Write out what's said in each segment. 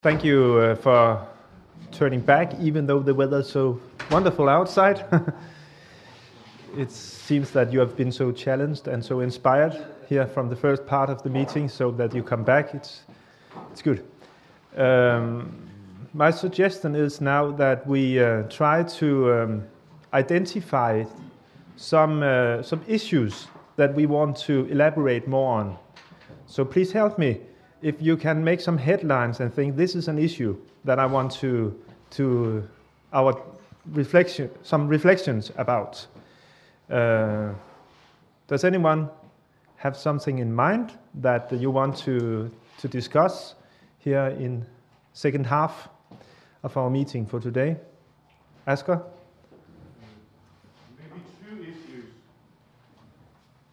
Thank you uh, for turning back, even though the weather is so wonderful outside. it seems that you have been so challenged and so inspired here from the first part of the meeting, so that you come back. It's it's good. Um, my suggestion is now that we uh, try to um, identify some uh, some issues that we want to elaborate more on. So please help me if you can make some headlines and think this is an issue that I want to to our reflection some reflections about. Uh, does anyone have something in mind that you want to to discuss here in second half of our meeting for today? Asger? Maybe two issues.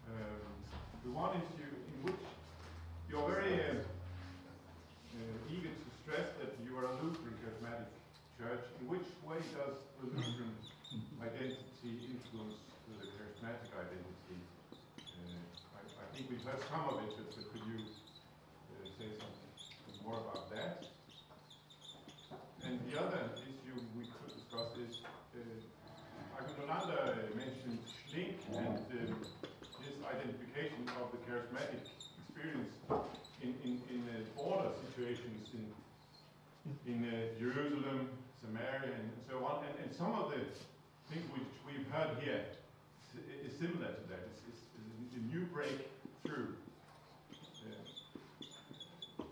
Um, The one issue in which you're very uh, uh, eager to stress that you are a Lutheran charismatic church. In which way does the Lutheran identity influence the charismatic identity? Uh, I I think we've heard some of it, but but could you uh, say something more about that? And the other issue we could discuss is uh, Arthur Nolander mentioned Schlink and um, his identification of the charismatic experience in, in, in uh, border situations in, in uh, Jerusalem, Samaria, and so on. And, and some of the things which we've heard here is, similar to that. It's, it's, it's a new breakthrough. Uh,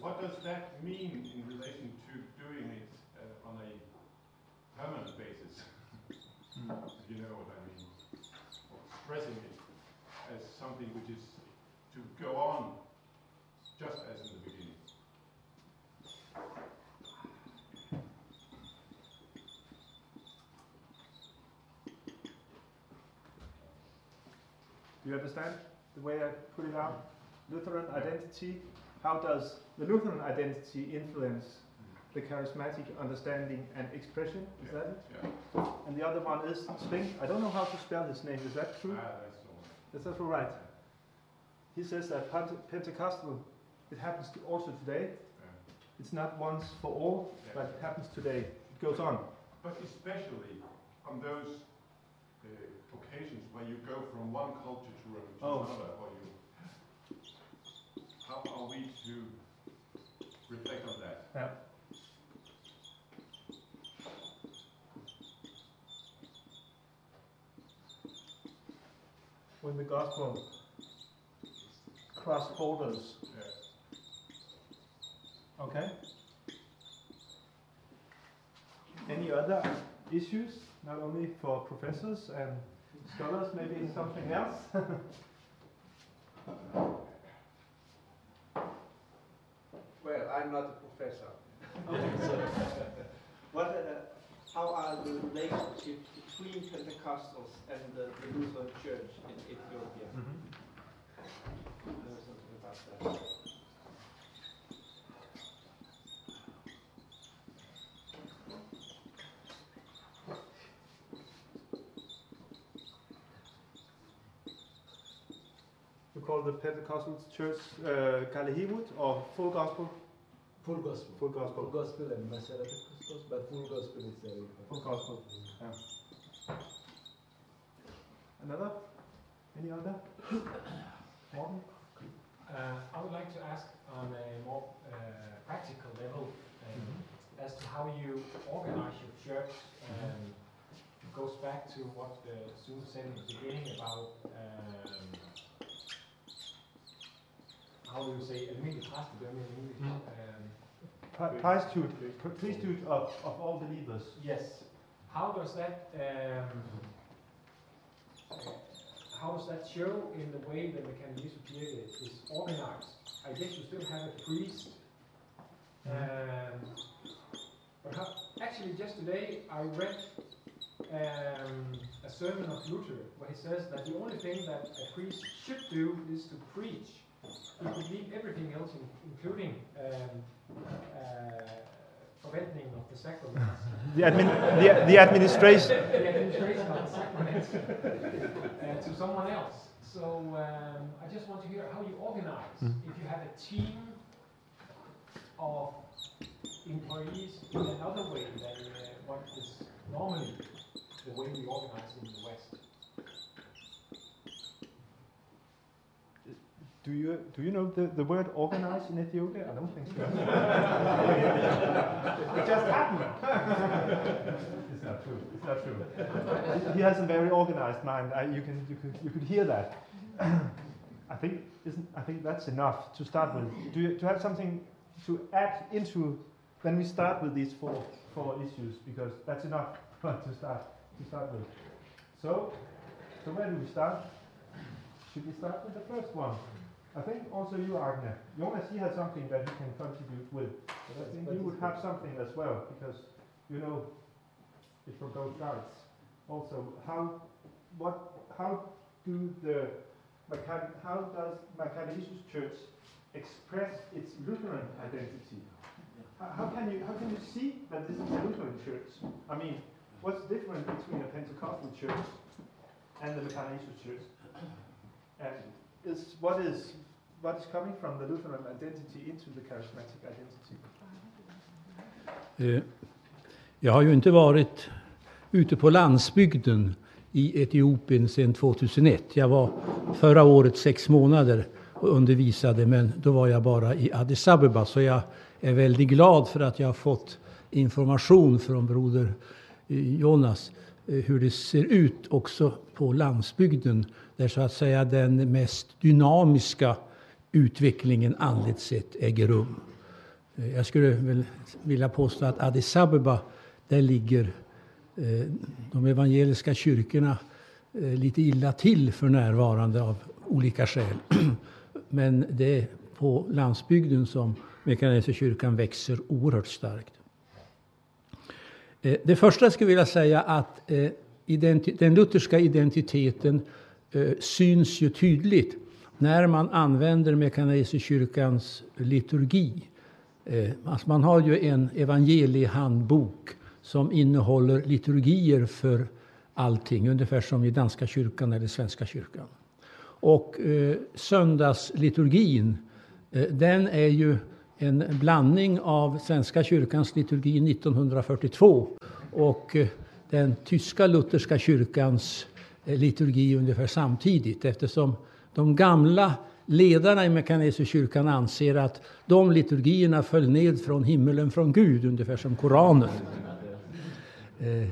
what does that mean in relation to doing it uh, on a permanent basis? You know what I mean. Or expressing it as something which is to go on just as in the beginning. Do you understand the way I put it out? Lutheran identity. How does the Lutheran identity influence the charismatic understanding and expression? Is that it? Yeah. And the other one is Slink. I don't know how to spell his name. Is that true? Ah, that's. Is that all right? He says that Pentecostal, it happens to also today. Yeah. It's not once for all, Yeah. but it happens today. It goes on. But especially on those uh, occasions where you go from one culture to to Oh. another, or you, how are we to reflect on that? Yeah. When the gospel cross borders. Yeah. Okay. Any other issues? Not only for professors and scholars, maybe something else? Well, I'm not a professor. What, uh, how are the relationships between Pentecostals and the, the Lutheran Church in Ethiopia? Know something about call the Pentecostal church uh, Kalehimut or full gospel? Full gospel. Full Gospel. Full gospel. gospel and Maserati Christos, but full gospel is very Full gospel. Yeah. Another? Any other? Morten? Uh, I would like to ask on a more uh, practical level um, as to how you organize your church. Um, it goes back to what the student said in the beginning about um, how do you say almindelig præstedømme in English? Mm. Um, Pri- Priesthood, priesthood of, of all believers. yes. How does that um, uh, how does that show in the way that the Mekanism Kirke is organized? I guess you still have a priest. Um, but how, actually, just today I read um, a sermon of Luther where he says that the only thing that a priest should do is to preach. He could leave everything else, in, including um, uh, forventing of the sacraments. The, admin, the, the administration. the administration of the sacraments uh, to someone else. So um, I just want to hear how you organize. Mm. If you have a team of employees in another way than uh, what is normally the way we organize in the West. Do you do you know the, the word organize in Ethiopia? I don't think so. it just happened. it's not true. It's not true. he has a very organized mind. I, you can you could you could hear that. I think isn't I think that's enough to start with. Do you, to have something to add into when we start with these four four issues because that's enough to start to start with. So so where do we start? Should we start with the first one? I think also you, Agne. Jonas, he has something that he can contribute with. But I think you would have something as well, because you know it from both sides. Also, how, what, how do the, how does Maccabeus Church express its Lutheran identity? How, can you, how can you see that this is a Lutheran church? I mean, what's different between a Pentecostal church and the Maccabeus Church? And is what is what is coming from the Lutheran identity into the charismatic identity? Eh, Jag har ju inte varit ute på landsbygden i Etiopien sedan 2001. Jag var förra året sex månader och undervisade, men då var jag bara i Addis Abeba. Så jag är väldigt glad för att jag har fått information från broder eh, Jonas eh, hur det ser ut också på landsbygden där så att säga den mest dynamiska utvecklingen andligt sett äger rum. Jag skulle väl vilja påstå att Addis Abeba, där ligger eh, de evangeliska kyrkorna eh, lite illa till för närvarande av olika skäl. Men det är på landsbygden som kyrkan växer oerhört starkt. Eh, Det första jag skulle vilja säga att eh, den lutherska identiteten eh, syns ju tydligt när man använder Mekanesekyrkans liturgi. Eh, Alltså man har ju en evangeliehandbok som innehåller liturgier för allting, ungefär som i danska kyrkan eller svenska kyrkan. Och eh, söndagsliturgin, eh, den är ju en blandning av Svenska kyrkans liturgi 1942 och eh, den tyska lutherska kyrkans eh, liturgi ungefär samtidigt eftersom de gamla ledarna i Mekanesekyrkan anser att de liturgierna föll ned från himmelen från Gud, ungefär som Koranen. Eh, eh,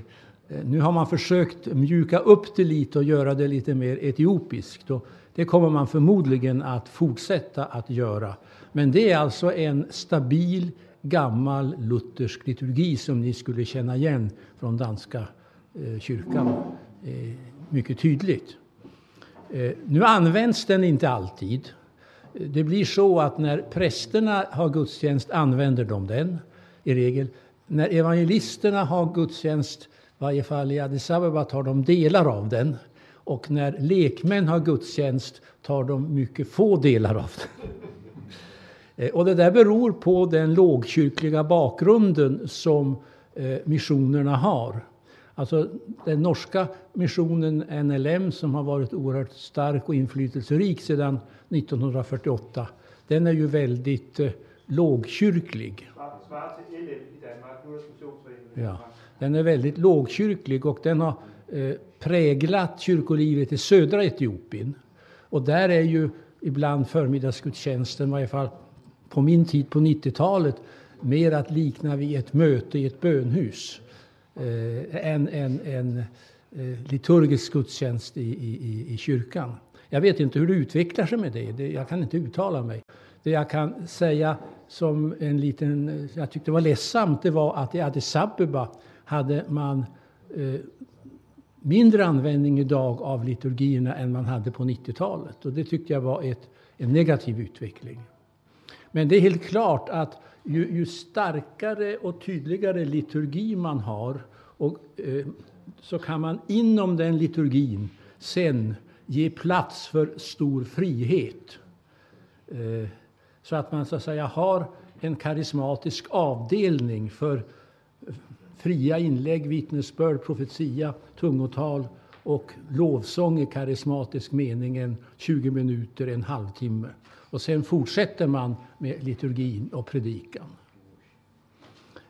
Nu har man försökt mjuka upp det lite och göra det lite mer etiopiskt. Och det kommer man förmodligen att fortsätta att göra. Men det är alltså en stabil, gammal luthersk liturgi som ni skulle känna igen från danska eh, kyrkan eh, mycket tydligt. Eh, Nu används den inte alltid. Eh, det blir så att när prästerna har gudstjänst använder de den i regel. När evangelisterna har gudstjänst, i varje fall i Addis Abeba, tar de delar av den. Och när lekmän har gudstjänst tar de mycket få delar av den. Eh, Och det där beror på den lågkyrkliga bakgrunden som eh, missionerna har. Alltså den norska missionen NLM som har varit oerhört stark och inflytelserik sedan 1948. Den är ju väldigt eh, lågkyrklig. I Danmark, Ja. Den är väldigt lågkyrklig och den har eh, präglat kyrkolivet i södra Etiopien. Och där är ju ibland förmiddagsgudstjänsten, i varje fall på min tid på 90-talet, mer att likna vid ett möte i ett bönhus. Eh, en, en eh, liturgisk gudstjänst i, i, i- i kyrkan. Jag vet inte hur det utvecklar sig med det. det. Jag kan inte uttala mig. Det jag kan säga som en liten, eh, jag tyckte var ledsamt, det var att i Addis Abeba hade man eh, mindre användning idag av liturgierna än man hade på 90-talet. Och det tyckte jag var ett, en negativ utveckling. Men det är helt klart att ju, ju starkare och tydligare liturgi man har och, eh, så kan man inom den liturgin sen ge plats för stor frihet. Eh, så att man så att säga har en karismatisk avdelning för eh, fria inlägg, vittnesbörd, profetia, tungotal och lovsång i karismatisk mening en 20 minuter, en halvtimme. Och sen fortsätter man med liturgin och predikan.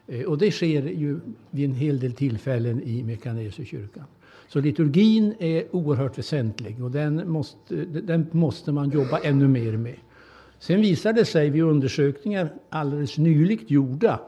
Eh, Och det sker ju vid en hel del tillfällen i Mekanesekyrkan. Så liturgin är oerhört väsentlig och den måste, den måste man jobba ännu mer med. Sen visade det sig vid undersökningar alldeles nyligt gjorda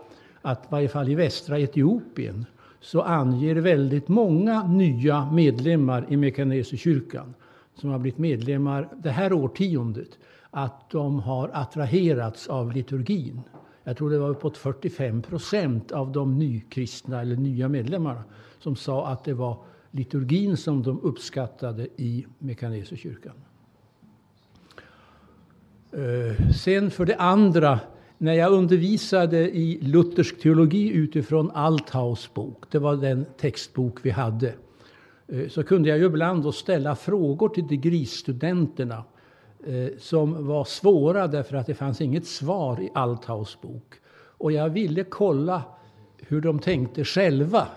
att i varje fall i västra Etiopien så anger väldigt många nya medlemmar i Mekanesekyrkan som har blivit medlemmar det här årtiondet att de har attraherats av liturgin. Jag tror det var uppåt 45 procent av de nykristna eller nya medlemmarna som sa att det var liturgin som de uppskattade i Mekanesekyrkan. Eh, Sen för det andra, när jag undervisade i luthersk teologi utifrån Althaus bok, det var den textbok vi hade, eh, så kunde jag ju ibland då ställa frågor till de grisstudenterna Eh, som var svåra därför att det fanns inget svar i Althaus bok. Och jag ville kolla hur de tänkte själva.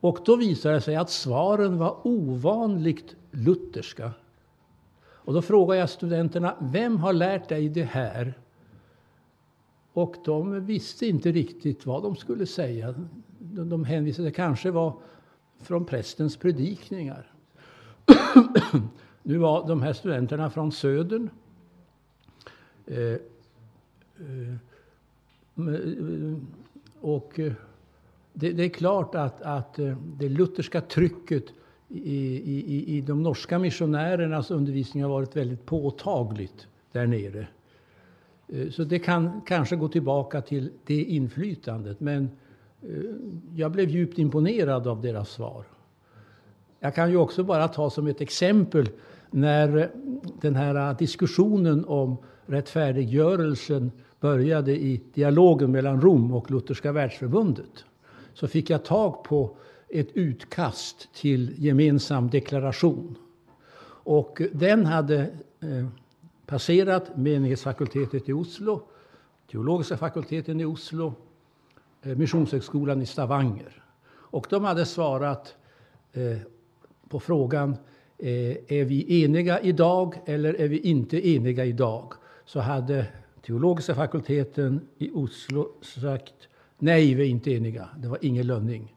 Och då visade det sig att svaren var ovanligt lutherska. Och då frågade jag studenterna, vem har lärt dig det här? Och de visste inte riktigt vad de skulle säga. De de hänvisade kanske var från prästens predikningar. nu var de här studenterna från Södern. Eh, eh, eh och eh, det, det är klart att, att eh, det lutherska trycket i, i, i de norska missionärernas undervisning har varit väldigt påtagligt där nere. Eh, Så det kan kanske gå tillbaka till det inflytandet. Men jag blev djupt imponerad av deras svar. Jag kan ju också bara ta som ett exempel när eh, den här eh, diskussionen om rättfärdiggörelsen började i dialogen mellan Rom och Lutherska världsförbundet. Så fick jag tag på ett utkast till gemensam deklaration. Och den hade eh, passerat menighetsfakultetet i Oslo, teologiska fakulteten i Oslo, Missionshögskolan i Stavanger. Och de hade svarat eh, på frågan Eh, är vi eniga idag eller är vi inte eniga idag? Så hade teologiska fakulteten i Oslo sagt nej, vi är inte eniga. Det var ingen lönning.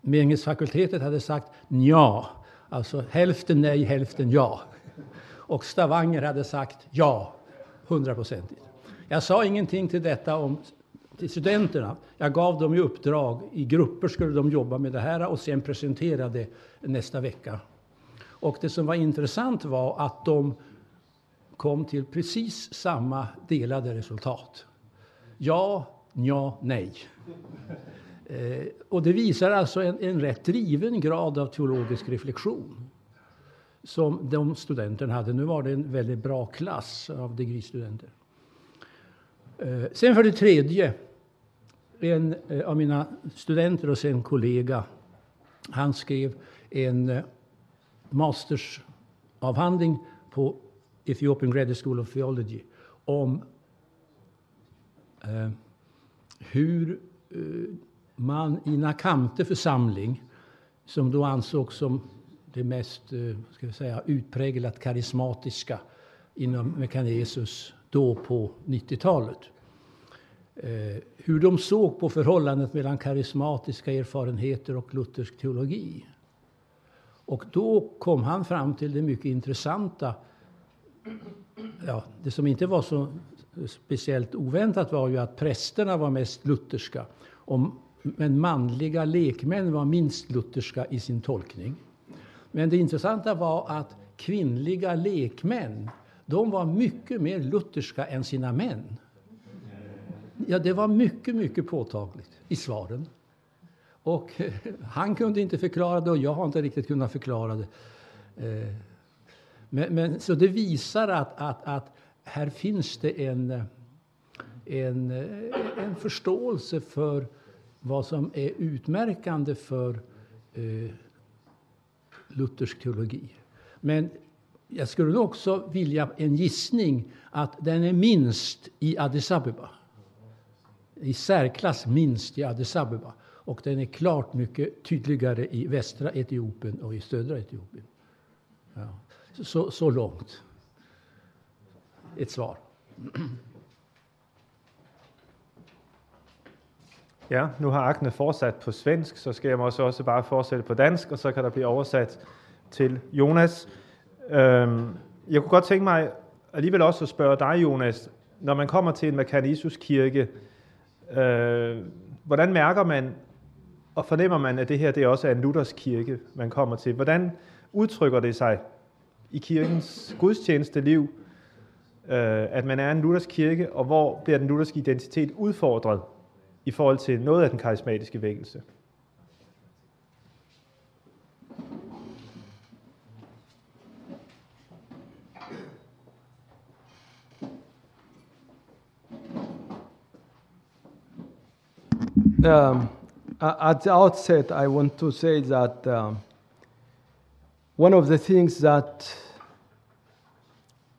Menighetsfakultetet hade sagt ja, alltså hälften nej, hälften ja. Och Stavanger hade sagt ja, hundraprocentigt. Jag sa ingenting till detta om till studenterna. Jag gav dem i uppdrag, i grupper skulle de jobba med det här och sen presentera det nästa vecka. Och det som var intressant var att de kom till precis samma delade resultat. Ja, ja, nej. Eh, och det visar alltså en, en rätt driven grad av teologisk reflektion som de studenterna hade. Nu var det en väldigt bra klass av degree-studenter. Eh, sen för det tredje, en eh, av mina studenter och sen kollega, han skrev en eh, mastersavhandling på Ethiopian Graduate School of Theology om eh, hur eh, man i Nakamte församling, som då ansågs som det mest eh, ska vi säga, utpräglat karismatiska inom Mekanesus då på 90-talet. Eh, hur de såg på förhållandet mellan karismatiska erfarenheter och luthersk teologi. Och då kom han fram till det mycket intressanta ja, det som inte var så speciellt oväntat var ju att prästerna var mest lutherska. Och, men manliga lekmän var minst lutherska i sin tolkning. Men det intressanta var att kvinnliga lekmän, de var mycket mer lutherska än sina män. Ja, det var mycket, mycket påtagligt i svaren. Och eh, han kunde inte förklara det och jag har inte riktigt kunnat förklara det. Eh, Men, men, så det visar att, att, att här finns det en, en, eh, en förståelse för vad som är utmärkande för eh, luthersk teologi. Men jag skulle också vilja en gissning att den är minst i Addis Abeba. I särklass minst i Addis Abeba. Och den är klart mycket tydligare i västra Etiopien och i södra Etiopien. Ja. Så, så långt. Ett svar. Ja, nu har Agne fortsat på svensk, så skal jeg måske også bare fortsætte på dansk, og så kan der blive oversat til Jonas. Øhm, jeg kunne godt tænke mig alligevel også at spørge dig, Jonas, når man kommer til en Mekanisus kirke, øh, hvordan mærker man og fornemmer man, at det her det også er en Luthers kirke, man kommer til? Hvordan udtrykker det sig i kirkens gudstjeneste liv, øh, at man er en Luthers kirke, og hvor bliver den lutherske identitet udfordret i forhold til noget af den karismatiske vækkelse? Um, a- at the outset, I want to say that um, one of the things that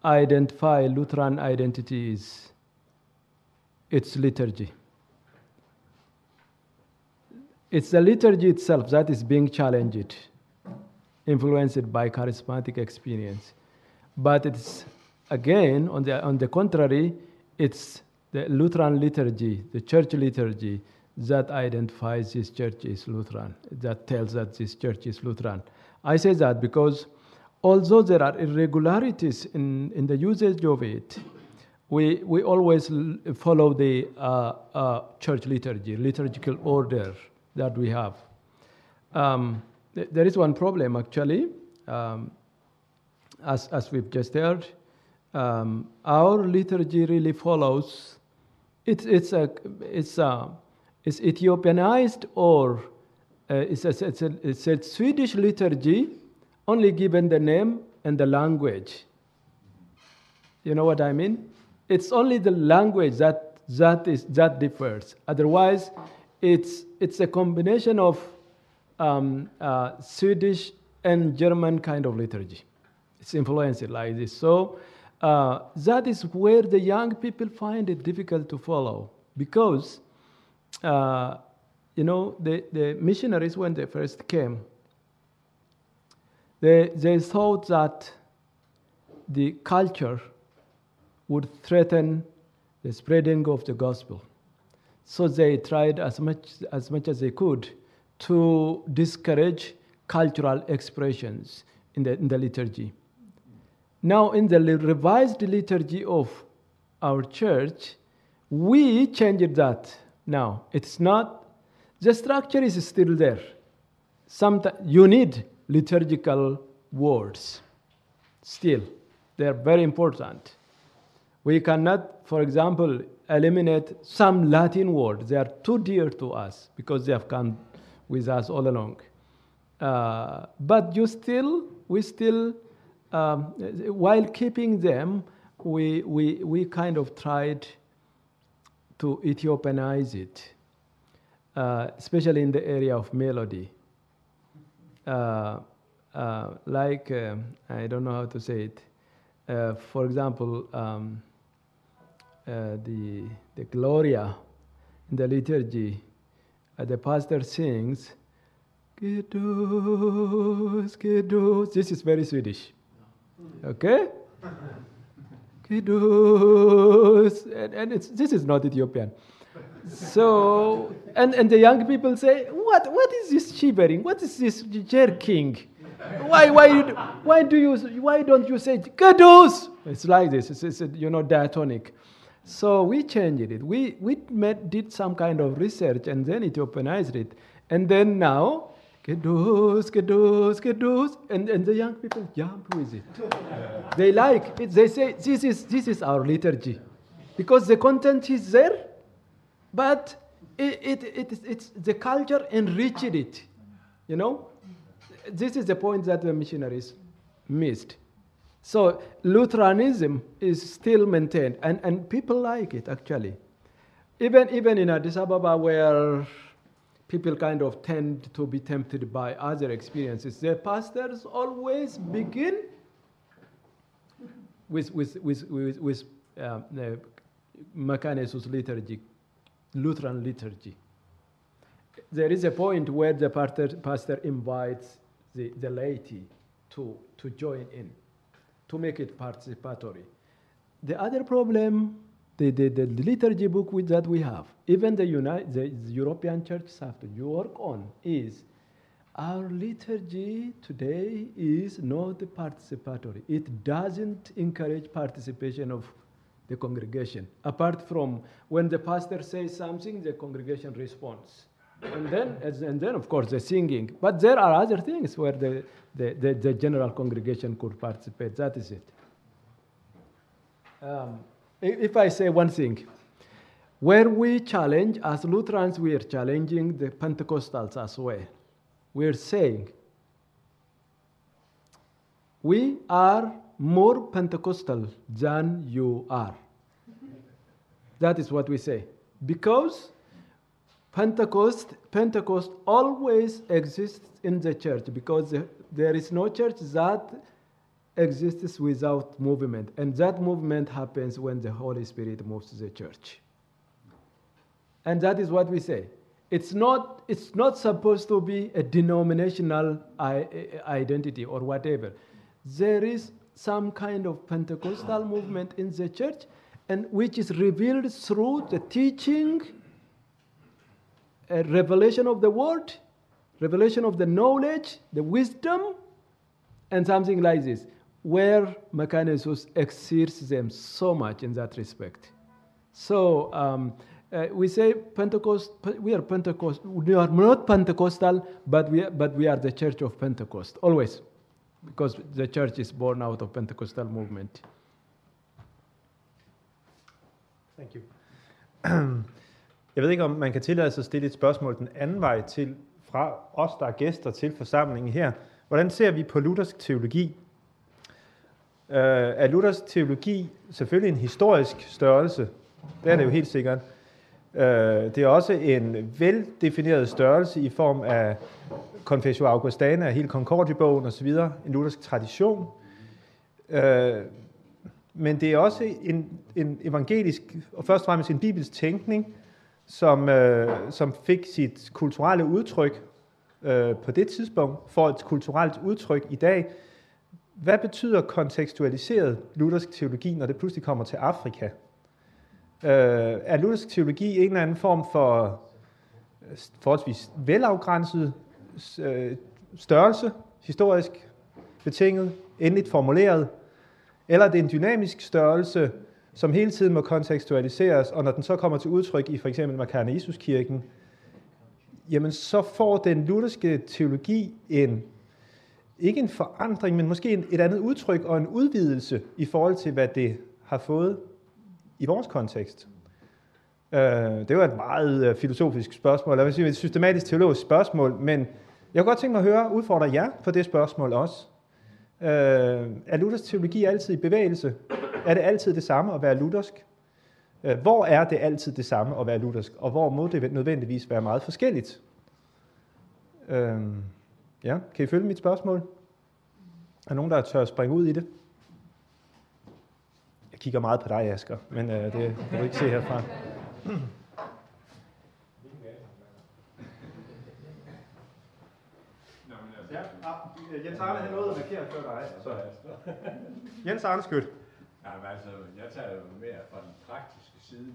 identify Lutheran identity is its liturgy. It's the liturgy itself that is being challenged, influenced by charismatic experience. But it's again, on the, on the contrary, it's the Lutheran liturgy, the church liturgy, that identifies this church is Lutheran, that tells that this church is Lutheran. I say that because although there are irregularities in, in the usage of it, we, we always follow the uh, uh, church liturgy, liturgical order that we have. Um, th- there is one problem actually, um, as, as we've just heard. Um, our liturgy really follows, it's, it's, a, it's, a, it's Ethiopianized or uh, it's, a, it's, a, it's a Swedish liturgy, only given the name and the language. You know what I mean? It's only the language that that is that differs. Otherwise, it's it's a combination of um, uh, Swedish and German kind of liturgy. It's influenced like this. So uh, that is where the young people find it difficult to follow because uh, you know the, the missionaries when they first came they, they thought that the culture would threaten the spreading of the gospel. So they tried as much as, much as they could to discourage cultural expressions in the, in the liturgy. Now, in the revised liturgy of our church, we changed that. Now, it's not, the structure is still there. Sometimes you need liturgical words still, they're very important. We cannot, for example, eliminate some Latin words. They are too dear to us because they have come with us all along. Uh, but you still, we still, um, while keeping them, we, we, we kind of tried to Ethiopianize it, uh, especially in the area of melody. Uh, uh, like, um, I don't know how to say it. Uh, for example, um, uh, the, the Gloria in the liturgy, uh, the pastor sings, Kedos, Kedos. This is very Swedish. Okay? Kedos. And, and it's, this is not Ethiopian. So, and, and the young people say, what, what is this shivering? What is this jerking? Why, why, why, do you, why don't you say Kedos? It's like this, it's, it's you know, diatonic. So we changed it. We, we did some kind of research and then Ethiopianized it. And then now, Kedos, Kedos, Kedos, and, and the young people jump with it. they like it. They say, this is, this is our liturgy. Because the content is there, but it, it, it, it's, the culture enriched it. You know? This is the point that the missionaries missed. So Lutheranism is still maintained, and, and people like it actually. Even, even in Addis Ababa, where people kind of tend to be tempted by other experiences, the pastors always begin with, with, with, with, with um, Macanesus liturgy, Lutheran liturgy. there is a point where the pastor, pastor invites the, the laity to, to join in, to make it participatory. The other problem, the, the, the liturgy book with, that we have, even the, United, the European churches have to work on, is our liturgy today is not participatory. It doesn't encourage participation of the congregation, apart from when the pastor says something, the congregation responds. And then, and then, of course, the singing. But there are other things where the, the, the, the general congregation could participate. That is it. Um, if I say one thing, where we challenge, as Lutherans, we are challenging the Pentecostals as well. We're saying we are more Pentecostal than you are. That is what we say. Because Pentecost, Pentecost always exists in the church because there is no church that exists without movement. And that movement happens when the Holy Spirit moves the church. And that is what we say. It's not, it's not supposed to be a denominational identity or whatever. There is some kind of Pentecostal movement in the church, and which is revealed through the teaching, a revelation of the word, revelation of the knowledge, the wisdom, and something like this, where Mechanismus exceeds them so much in that respect. So um, uh, we say Pentecost, we are Pentecost, we are not Pentecostal, but we, are, but we are the church of Pentecost, always, because the church is born out of Pentecostal movement. Thank you. Jeg ved ikke, om man kan tillade sig at stille et spørgsmål den anden vej til fra os, der er gæster til forsamlingen her. Hvordan ser vi på luthersk teologi? Øh, er Luthers teologi selvfølgelig en historisk størrelse? Det er det jo helt sikkert. Øh, det er også en veldefineret størrelse i form af Confessio Augustana, hele Concordiebogen osv., en luthersk tradition. Øh, men det er også en, en evangelisk, og først og fremmest en bibelsk tænkning, som, øh, som fik sit kulturelle udtryk øh, på det tidspunkt, får et kulturelt udtryk i dag. Hvad betyder kontekstualiseret luthersk teologi, når det pludselig kommer til Afrika? Øh, er luthersk teologi en eller anden form for øh, forholdsvis velafgrænset øh, størrelse, historisk betinget, endeligt formuleret, eller er det en dynamisk størrelse, som hele tiden må kontekstualiseres, og når den så kommer til udtryk i for eksempel Makarne Jesuskirken, jamen så får den lutherske teologi en, ikke en forandring, men måske et andet udtryk og en udvidelse i forhold til, hvad det har fået i vores kontekst. Øh, det var et meget øh, filosofisk spørgsmål, eller sige et systematisk teologisk spørgsmål, men jeg kunne godt tænke mig at høre, udfordre jer på det spørgsmål også. Øh, er Luthers teologi altid i bevægelse? Er det altid det samme at være luthersk? Hvor er det altid det samme at være luthersk, og hvor må det nødvendigvis være meget forskelligt? Øhm, ja, kan I følge mit spørgsmål? Er nogen, der tør at springe ud i det? Jeg kigger meget på dig, Asger, men øh, det kan du ikke se herfra. Ja, Jens Arne, han nåede at markere før dig. Så. Jens Arne Skødt. Jamen altså, jeg tager jo mere fra den praktiske side,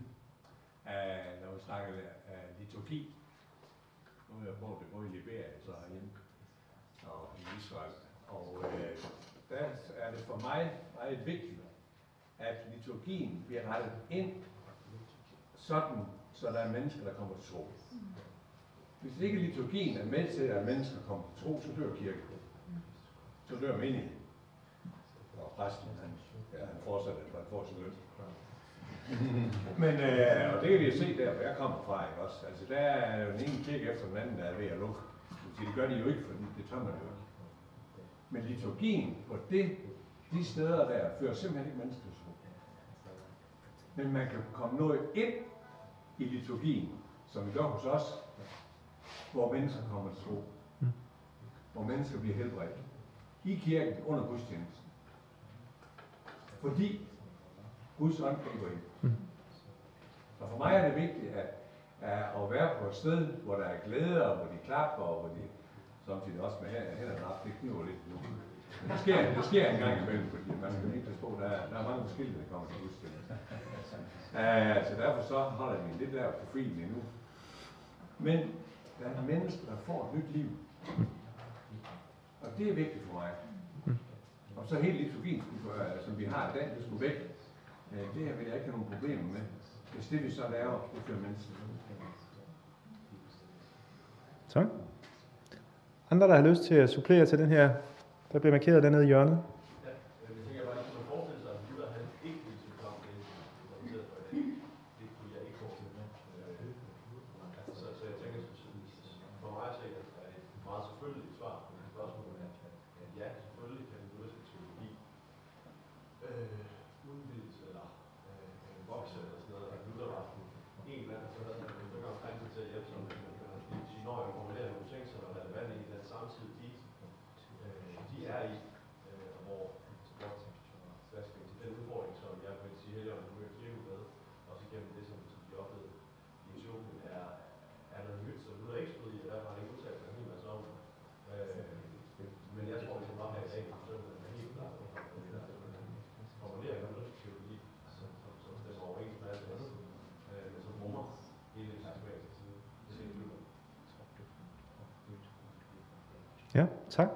af, når vi snakker af liturgi. Nu er jeg på det både i Liberia så herhjemme og i Israel. Og øh, der er det for mig meget vigtigt, at liturgien bliver rettet ind sådan, så der er mennesker, der kommer til tro. Hvis ikke liturgien er med til, at mennesker kommer til tro, så dør kirken. Så dør menigheden. Og præsten, han Ja, han fortsætter, for han får sin løn. Men, øh, og det kan vi jo se der, hvor jeg kommer fra, ikke også? Altså, der er jo en ene kirke efter den anden, der er ved at lukke. Det gør de jo ikke, fordi det tør man jo ikke. Men liturgien på det, de steder der, fører simpelthen ikke mennesker til tro. Men man kan komme noget ind i liturgien, som vi gør hos os, hvor mennesker kommer til tro. Hvor mennesker bliver helbredt. I kirken under gudstjenesten fordi Guds ånd griber ind. Mm. Og for mig er det vigtigt, at, af at være på et sted, hvor der er glæde, og hvor de klapper, og hvor de samtidig også med hænderne op, det kniver lidt nu. Men det sker, det sker en gang imellem, fordi man skal lige passe på, der er, der er mange forskellige, der kommer til udstilling. Uh, så derfor så holder vi lidt der på filen endnu. Men der er mennesker, der får et nyt liv. Og det er vigtigt for mig. Og så hele liturgien, som vi har i dag, det skulle væk. Øh, det her vil jeg ikke have nogen problemer med. Hvis det vi så laver, det fører mennesker. Tak. Andre, der har lyst til at supplere til den her, der bliver markeret dernede i hjørnet. Jeg tænker bare, at man forestiller sig, at Luther han ikke ville til kamp med baseret på det. Det kunne jeg ikke forestille mig. Øh, Så, så jeg tænker, for mig at se, at det er et meget selvfølgeligt svar på det spørgsmål, at, at ja, selvfølgelig kan den lutherske teologi øh, udvides eller øh, vokse eller sådan noget. At Luther var en eller anden, så havde man nogle omkring sig til at hjælpe sig med, med de når jeg formulerer nogle ting, som er relevante i den samtid, de, øh, de er i, øh, og hvor, hvor hvad skal man sige, den udfordring, som jeg vil sige, at nu er kirke med, også igennem det, som som de oplevede i Etiopien, er, er noget nyt, som nu er ikke stået i, og derfor har han ikke udtalt sig en hel masse om det. Øh, men jeg tror, vi skal bare have i dag, at det er helt klart, formulering af noget teologi, som, som, som stemmer overens med alt det andet, øh, men som rummer hele det karismatiske side. Det er helt vildt. Ja, tak.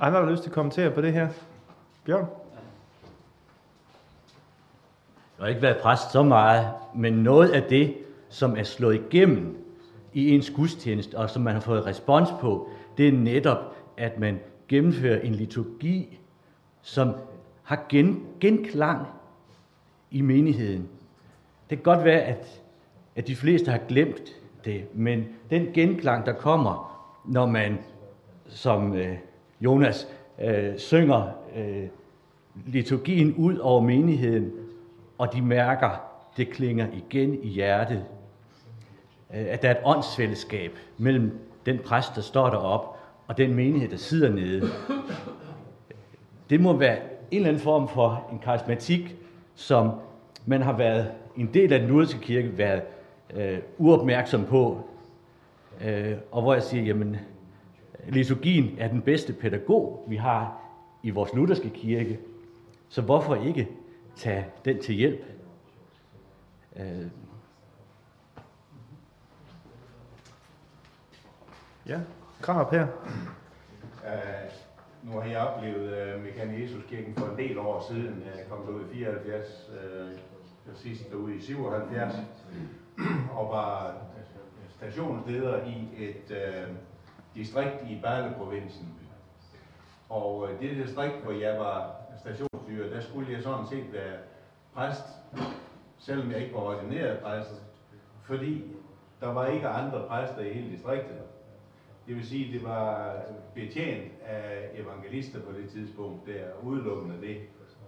Andre, har lyst til at kommentere på det her? Bjørn? Jeg har ikke været præst så meget, men noget af det, som er slået igennem i ens gudstjeneste, og som man har fået respons på, det er netop, at man gennemfører en liturgi, som har gen, genklang i menigheden. Det kan godt være, at, at de fleste har glemt det, men den genklang, der kommer, når man, som øh, Jonas, øh, synger øh, liturgien ud over menigheden, og de mærker, det klinger igen i hjertet. Øh, At der er et åndsfællesskab mellem den præst, der står derop, og den menighed, der sidder nede. Det må være en eller anden form for en karismatik, som man har været en del af den nordiske kirke været øh, uopmærksom på. Øh, og hvor jeg siger, jamen, liturgien er den bedste pædagog, vi har i vores lutherske kirke. Så hvorfor ikke tage den til hjælp? Øh, Ja, Krab her. Uh, nu har jeg oplevet uh, Mekane Jesuskirken for en del år siden. Jeg kom derud i 74, uh, sidst derude i 77, og var øh, stationsleder i et øh, distrikt i Bale-provinsen. Og øh, det distrikt, hvor jeg var stationsstyrer, der skulle jeg sådan set være præst, selvom jeg ikke var ordineret præst, fordi der var ikke andre præster i hele distriktet. Det vil sige, at det var betjent af evangelister på det tidspunkt, der udelukkende det,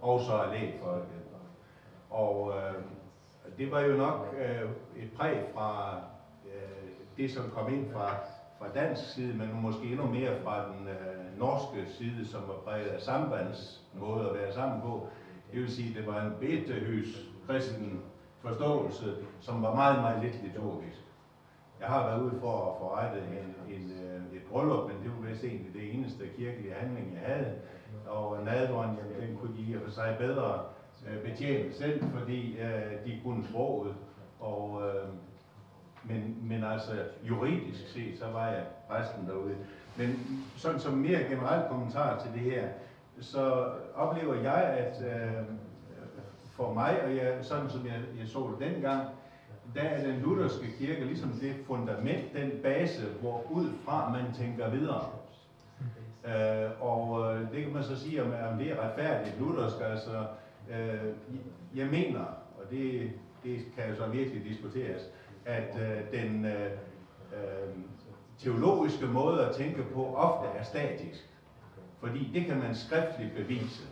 og så af lægfolket. Og øh, det var jo nok øh, et præg fra øh, det, som kom ind fra, fra dansk side, men måske endnu mere fra den øh, norske side, som var præget af sambands måde at være sammen på. Det vil sige, at det var en betehys kristen forståelse, som var meget, meget lidt liturgisk. Jeg har været ude for at forrette en, en, øh, et bryllup, men det var vist egentlig det eneste kirkelige handling, jeg havde. Og nadvåren, jamen, den kunne de i og for sig bedre øh, betjene selv, fordi øh, de kunne sproget. Og, øh, men, men altså juridisk set, så var jeg præsten derude. Men sådan som mere generelt kommentar til det her, så oplever jeg, at øh, for mig, og jeg, sådan som jeg, jeg så det dengang, der er den lutherske kirke ligesom det fundament, den base, hvor ud fra man tænker videre. Øh, og øh, det kan man så sige, om, om det er retfærdigt luthersk. Altså, øh, jeg mener, og det, det kan jo så virkelig diskuteres, at øh, den øh, øh, teologiske måde at tænke på ofte er statisk. Fordi det kan man skriftligt bevise,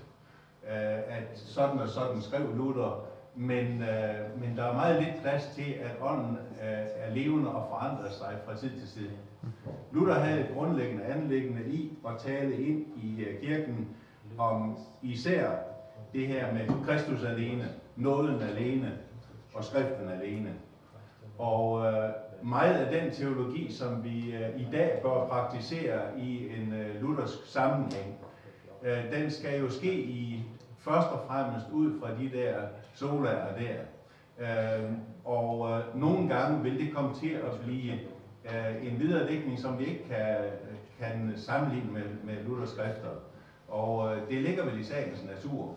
øh, at sådan og sådan skrev Luther, men, øh, men der er meget lidt plads til, at ånden øh, er levende og forandrer sig fra tid til tid. Luther havde et grundlæggende anlæggende i at tale ind i øh, kirken om især det her med Kristus alene, nåden alene og skriften alene. Og øh, meget af den teologi, som vi øh, i dag bør praktisere i en øh, luthersk sammenhæng, øh, den skal jo ske i først og fremmest ud fra de der solaer der. Øh, og øh, nogle gange vil det komme til at blive øh, en viderelægning, som vi ikke kan, kan sammenligne med, med Luthers skrifter. Og øh, det ligger vel i sagens natur.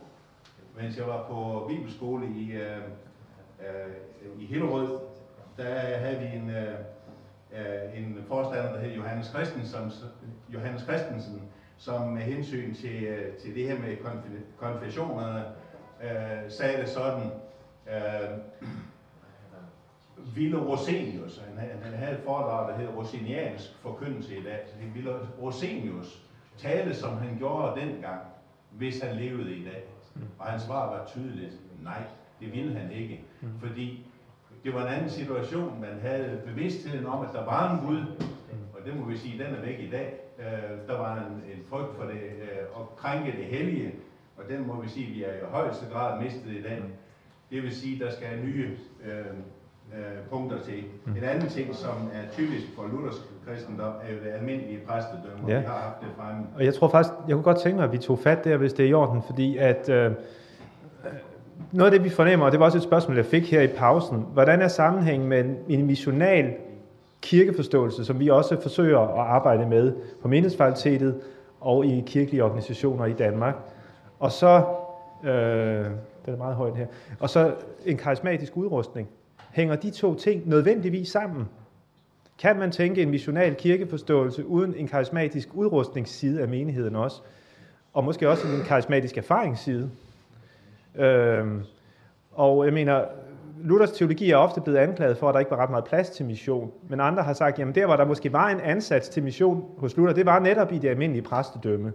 Mens jeg var på bibelskole i, øh, øh, i Hillerød, der havde vi en, øh, øh en forstander, der hed Johannes Christensen, Johannes Christensen, som med hensyn til, øh, til det her med konfessionerne, øh, sagde det sådan, øh, Ville Rosenius, han, han havde et foredrag, der hed Roseniansk forkyndelse i dag, så Ville Rosenius tale, som han gjorde dengang, hvis han levede i dag? Og hans svar var tydeligt, nej, det ville han ikke. Fordi det var en anden situation, man havde bevidstheden om, at der var en Gud, og det må vi sige, den er væk i dag. Øh, der var en, en frygt for det, øh, at krænke det hellige, og den må vi sige, vi er i højeste grad mistet i dag. Det vil sige, der skal nye øh, øh, punkter til. Mm. En anden ting, som er typisk for luthersk kristendom, er jo det almindelige præstedømme, ja. vi har haft det fremme. Og jeg tror faktisk, jeg kunne godt tænke mig, at vi tog fat der, hvis det er i orden, fordi at øh, noget af det, vi fornemmer, og det var også et spørgsmål, jeg fik her i pausen, hvordan er sammenhængen med en, en missional kirkeforståelse, som vi også forsøger at arbejde med på menighedsfakultetet og i kirkelige organisationer i Danmark. Og så, øh, det er meget højt her, og så en karismatisk udrustning. Hænger de to ting nødvendigvis sammen? Kan man tænke en missional kirkeforståelse uden en karismatisk udrustningsside af menigheden også? Og måske også en karismatisk erfaringsside? Øhm, og jeg mener, Luthers teologi er ofte blevet anklaget for, at der ikke var ret meget plads til mission. Men andre har sagt, jamen der, hvor der måske var en ansats til mission hos Luther, det var netop i det almindelige præstedømme.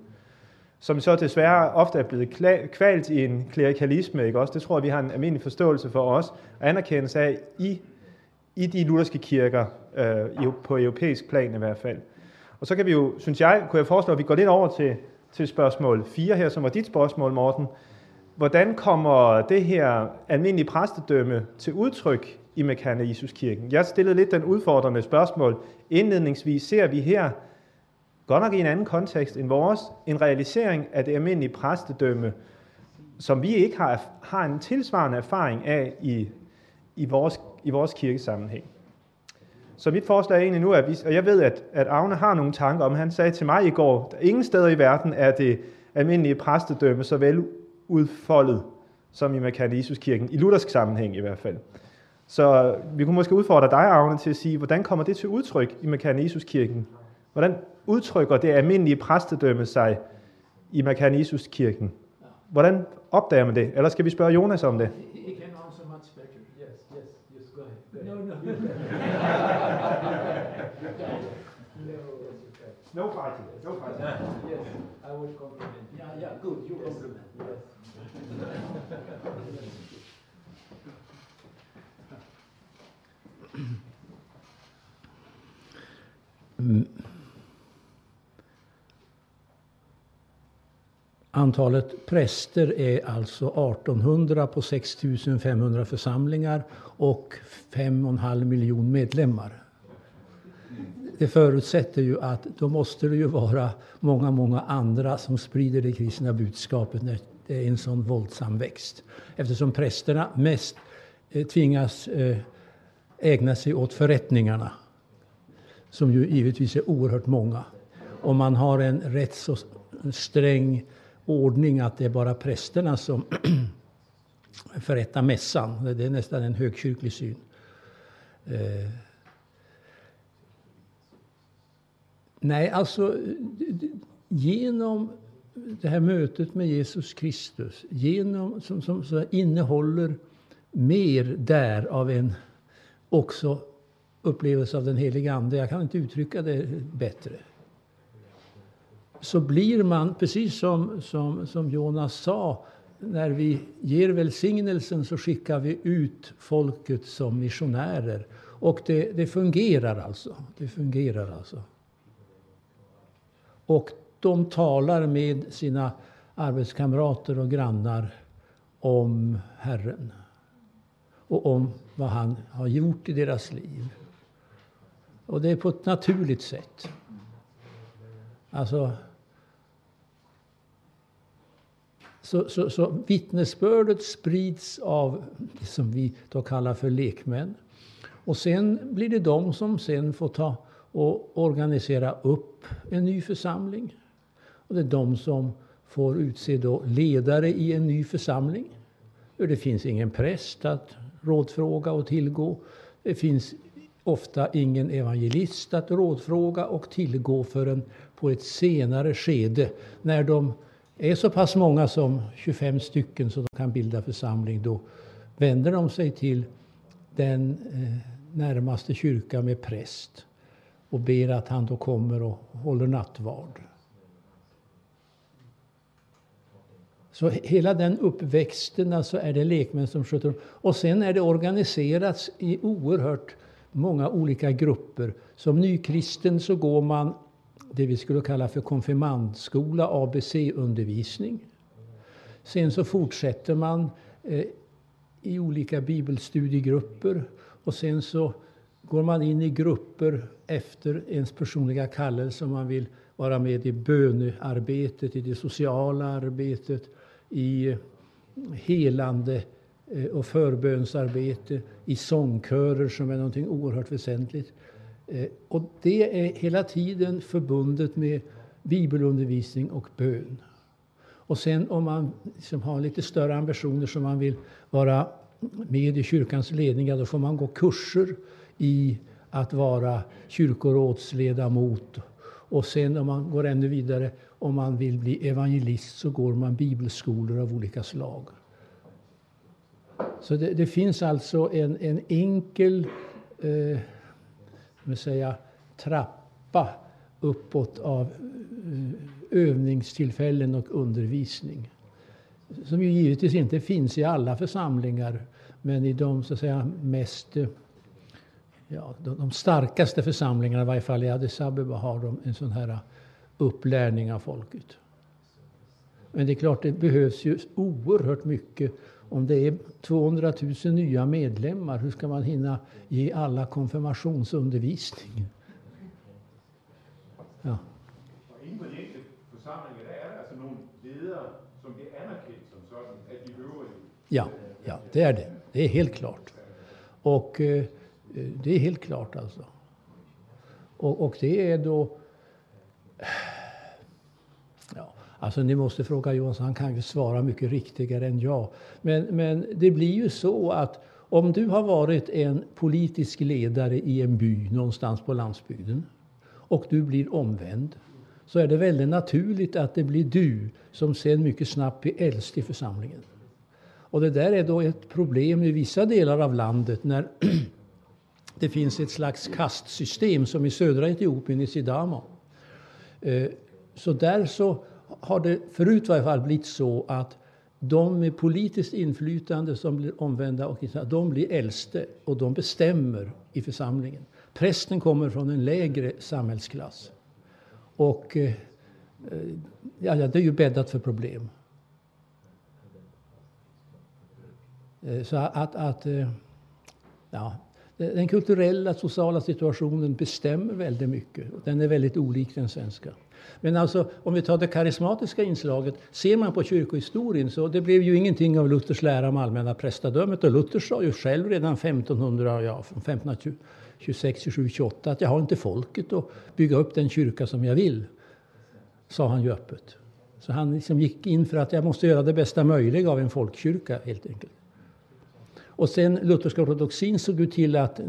Som så desværre ofte er blevet kvalt i en klerikalisme. Ikke? Også det tror jeg, vi har en almindelig forståelse for os. Og anerkendelse af i, i de lutherske kirker, øh, på europæisk plan i hvert fald. Og så kan vi jo, synes jeg, kunne jeg foreslå, at vi går lidt over til, til spørgsmål 4 her, som var dit spørgsmål, Morten. Hvordan kommer det her almindelige præstedømme til udtryk i Mekane Jesuskirken? Jeg stillede lidt den udfordrende spørgsmål. Indledningsvis ser vi her, godt nok i en anden kontekst end vores, en realisering af det almindelige præstedømme, som vi ikke har, har en tilsvarende erfaring af i, i, vores, i vores kirkesammenhæng. Så mit forslag er egentlig nu, at vi, og jeg ved, at, at Agne har nogle tanker om, han sagde til mig i går, at ingen steder i verden er det almindelige præstedømme så vel udfoldet som i Mekanisus-kirken, i luthersk sammenhæng i hvert fald. Så vi kunne måske udfordre dig, Agne, til at sige, hvordan kommer det til udtryk i Mekanisus-kirken? Hvordan udtrykker det almindelige præstedømme sig i Mekanisus-kirken? Hvordan opdager man det? Eller skal vi spørge Jonas om det? No, fighting. No fighting. yes, I will compliment. Yeah, yeah, good. You compliment. Yes. Antalet präster är alltså 1800 på 6500 församlingar och 5,5 miljon medlemmar. Det förutsätter ju att då måste det ju vara många, många andra som sprider det kristna budskapet när det är en sån våldsam växt. Eftersom prästerna mest eh, tvingas eh, ägna sig åt förrättningarna, som ju givetvis är oerhört många. Och man har en rätt så sträng ordning att det är bara prästerna som förrätta mässan. Det är nästan en högkyrklig syn. Eh, nej, alltså genom det här mötet med Jesus Kristus genom, som, som, som innehåller mer där av en också upplevelse av den heliga Ande. Jag kan inte uttrycka det bättre. Så blir man, precis som, som, som Jonas sa, när vi ger välsignelsen så skickar vi ut folket som missionärer. Och det, det fungerar alltså. Det fungerar alltså. Och de talar med sina arbetskamrater och grannar om Herren och om vad han har gjort i deras liv. Och det är på ett naturligt sätt. Alltså, så, så, så vittnesbördet sprids av det som vi då kallar för lekmän. Och sen blir det de som sen får ta och organisera upp en ny församling. Och det är de som får utse då ledare i en ny församling. För det finns ingen präst att rådfråga och tillgå. Det finns ofta ingen evangelist att rådfråga och tillgå förrän på ett senare skede när de är så pass många som 25 stycken så de kan bilda församling. Då vänder de sig till den eh, närmaste kyrka med präst och ber att han då kommer och håller nattvard. Så hela den uppväxten alltså är det lekmän som sköter dem. Och sen är det organiserats i oerhört många olika grupper. Som nykristen så går man det vi skulle kalla för konfirmandskola, ABC-undervisning. Sen så fortsätter man eh, i olika bibelstudiegrupper och sen så går man in i grupper efter ens personliga kallelse om man vill vara med i bönearbetet, i det sociala arbetet, i eh, helande eh, och förbönsarbete, i sångkörer som är någonting oerhört väsentligt. Eh, och det är hela tiden förbundet med bibelundervisning och bön. Och sen om man liksom har lite större ambitioner som man vill vara med i kyrkans ledning, då får man gå kurser i att vara kyrkorådsledamot. Och sen om man går ännu vidare, om man vill bli evangelist så går man bibelskolor av olika slag. Så det, det finns alltså en, en enkel eh, säga, trappa uppåt av eh, övningstillfällen och undervisning. Som ju givetvis inte finns i alla församlingar, men i de så att säga, mest eh, ja, de, de starkaste församlingarna, i varje fall i Addis Abeba, har de en sån här eh, upplärning av folket. Men det är klart, det behövs ju oerhört mycket. Om det är 200 000 nya medlemmar, hur ska man hinna ge alla konfirmationsundervisning? Ja. Og inden for de enkelte forsamlinger, der er der altså nogle ledere, som bliver anerkendt som sådan, at de øvrige Ja, ja, det är det. Det är helt klart. Och eh, det är helt klart alltså. Och, och det är då... Alltså ni måste fråga Johan, han kan ju svara mycket riktigare än jag. Men, men det blir ju så att om du har varit en politisk ledare i en by någonstans på landsbygden och du blir omvänd så är det väldigt naturligt att det blir du som sen mycket snabbt blir äldst i församlingen. Och det där är då ett problem i vissa delar av landet när det finns ett slags kastsystem som i södra Etiopien i Sidama. Eh, Så där så har det förut i varje fall blivit så att de med politiskt inflytande som blir omvända och kristna, de blir äldste och de bestämmer i församlingen. Prästen kommer från en lägre samhällsklass. Och eh, ja, ja, det är ju bäddat för problem. Eh, så att, att eh, ja, den kulturella, sociala situationen bestämmer väldigt mycket. Den är väldigt olik den svenska. Men alltså, om vi tar det karismatiska inslaget, ser man på kyrkohistorien så det blev ju ingenting av Luthers lära om allmänna prästadömet. Och Luther sa ju själv redan 1500, ja, från 1526, 27, 28 att jag har inte folket att bygga upp den kyrka som jag vill. Sa han ju öppet. Så han liksom gick in för att jag måste göra det bästa möjliga av en folkkyrka helt enkelt. Och sen lutherska ortodoxin såg ju till att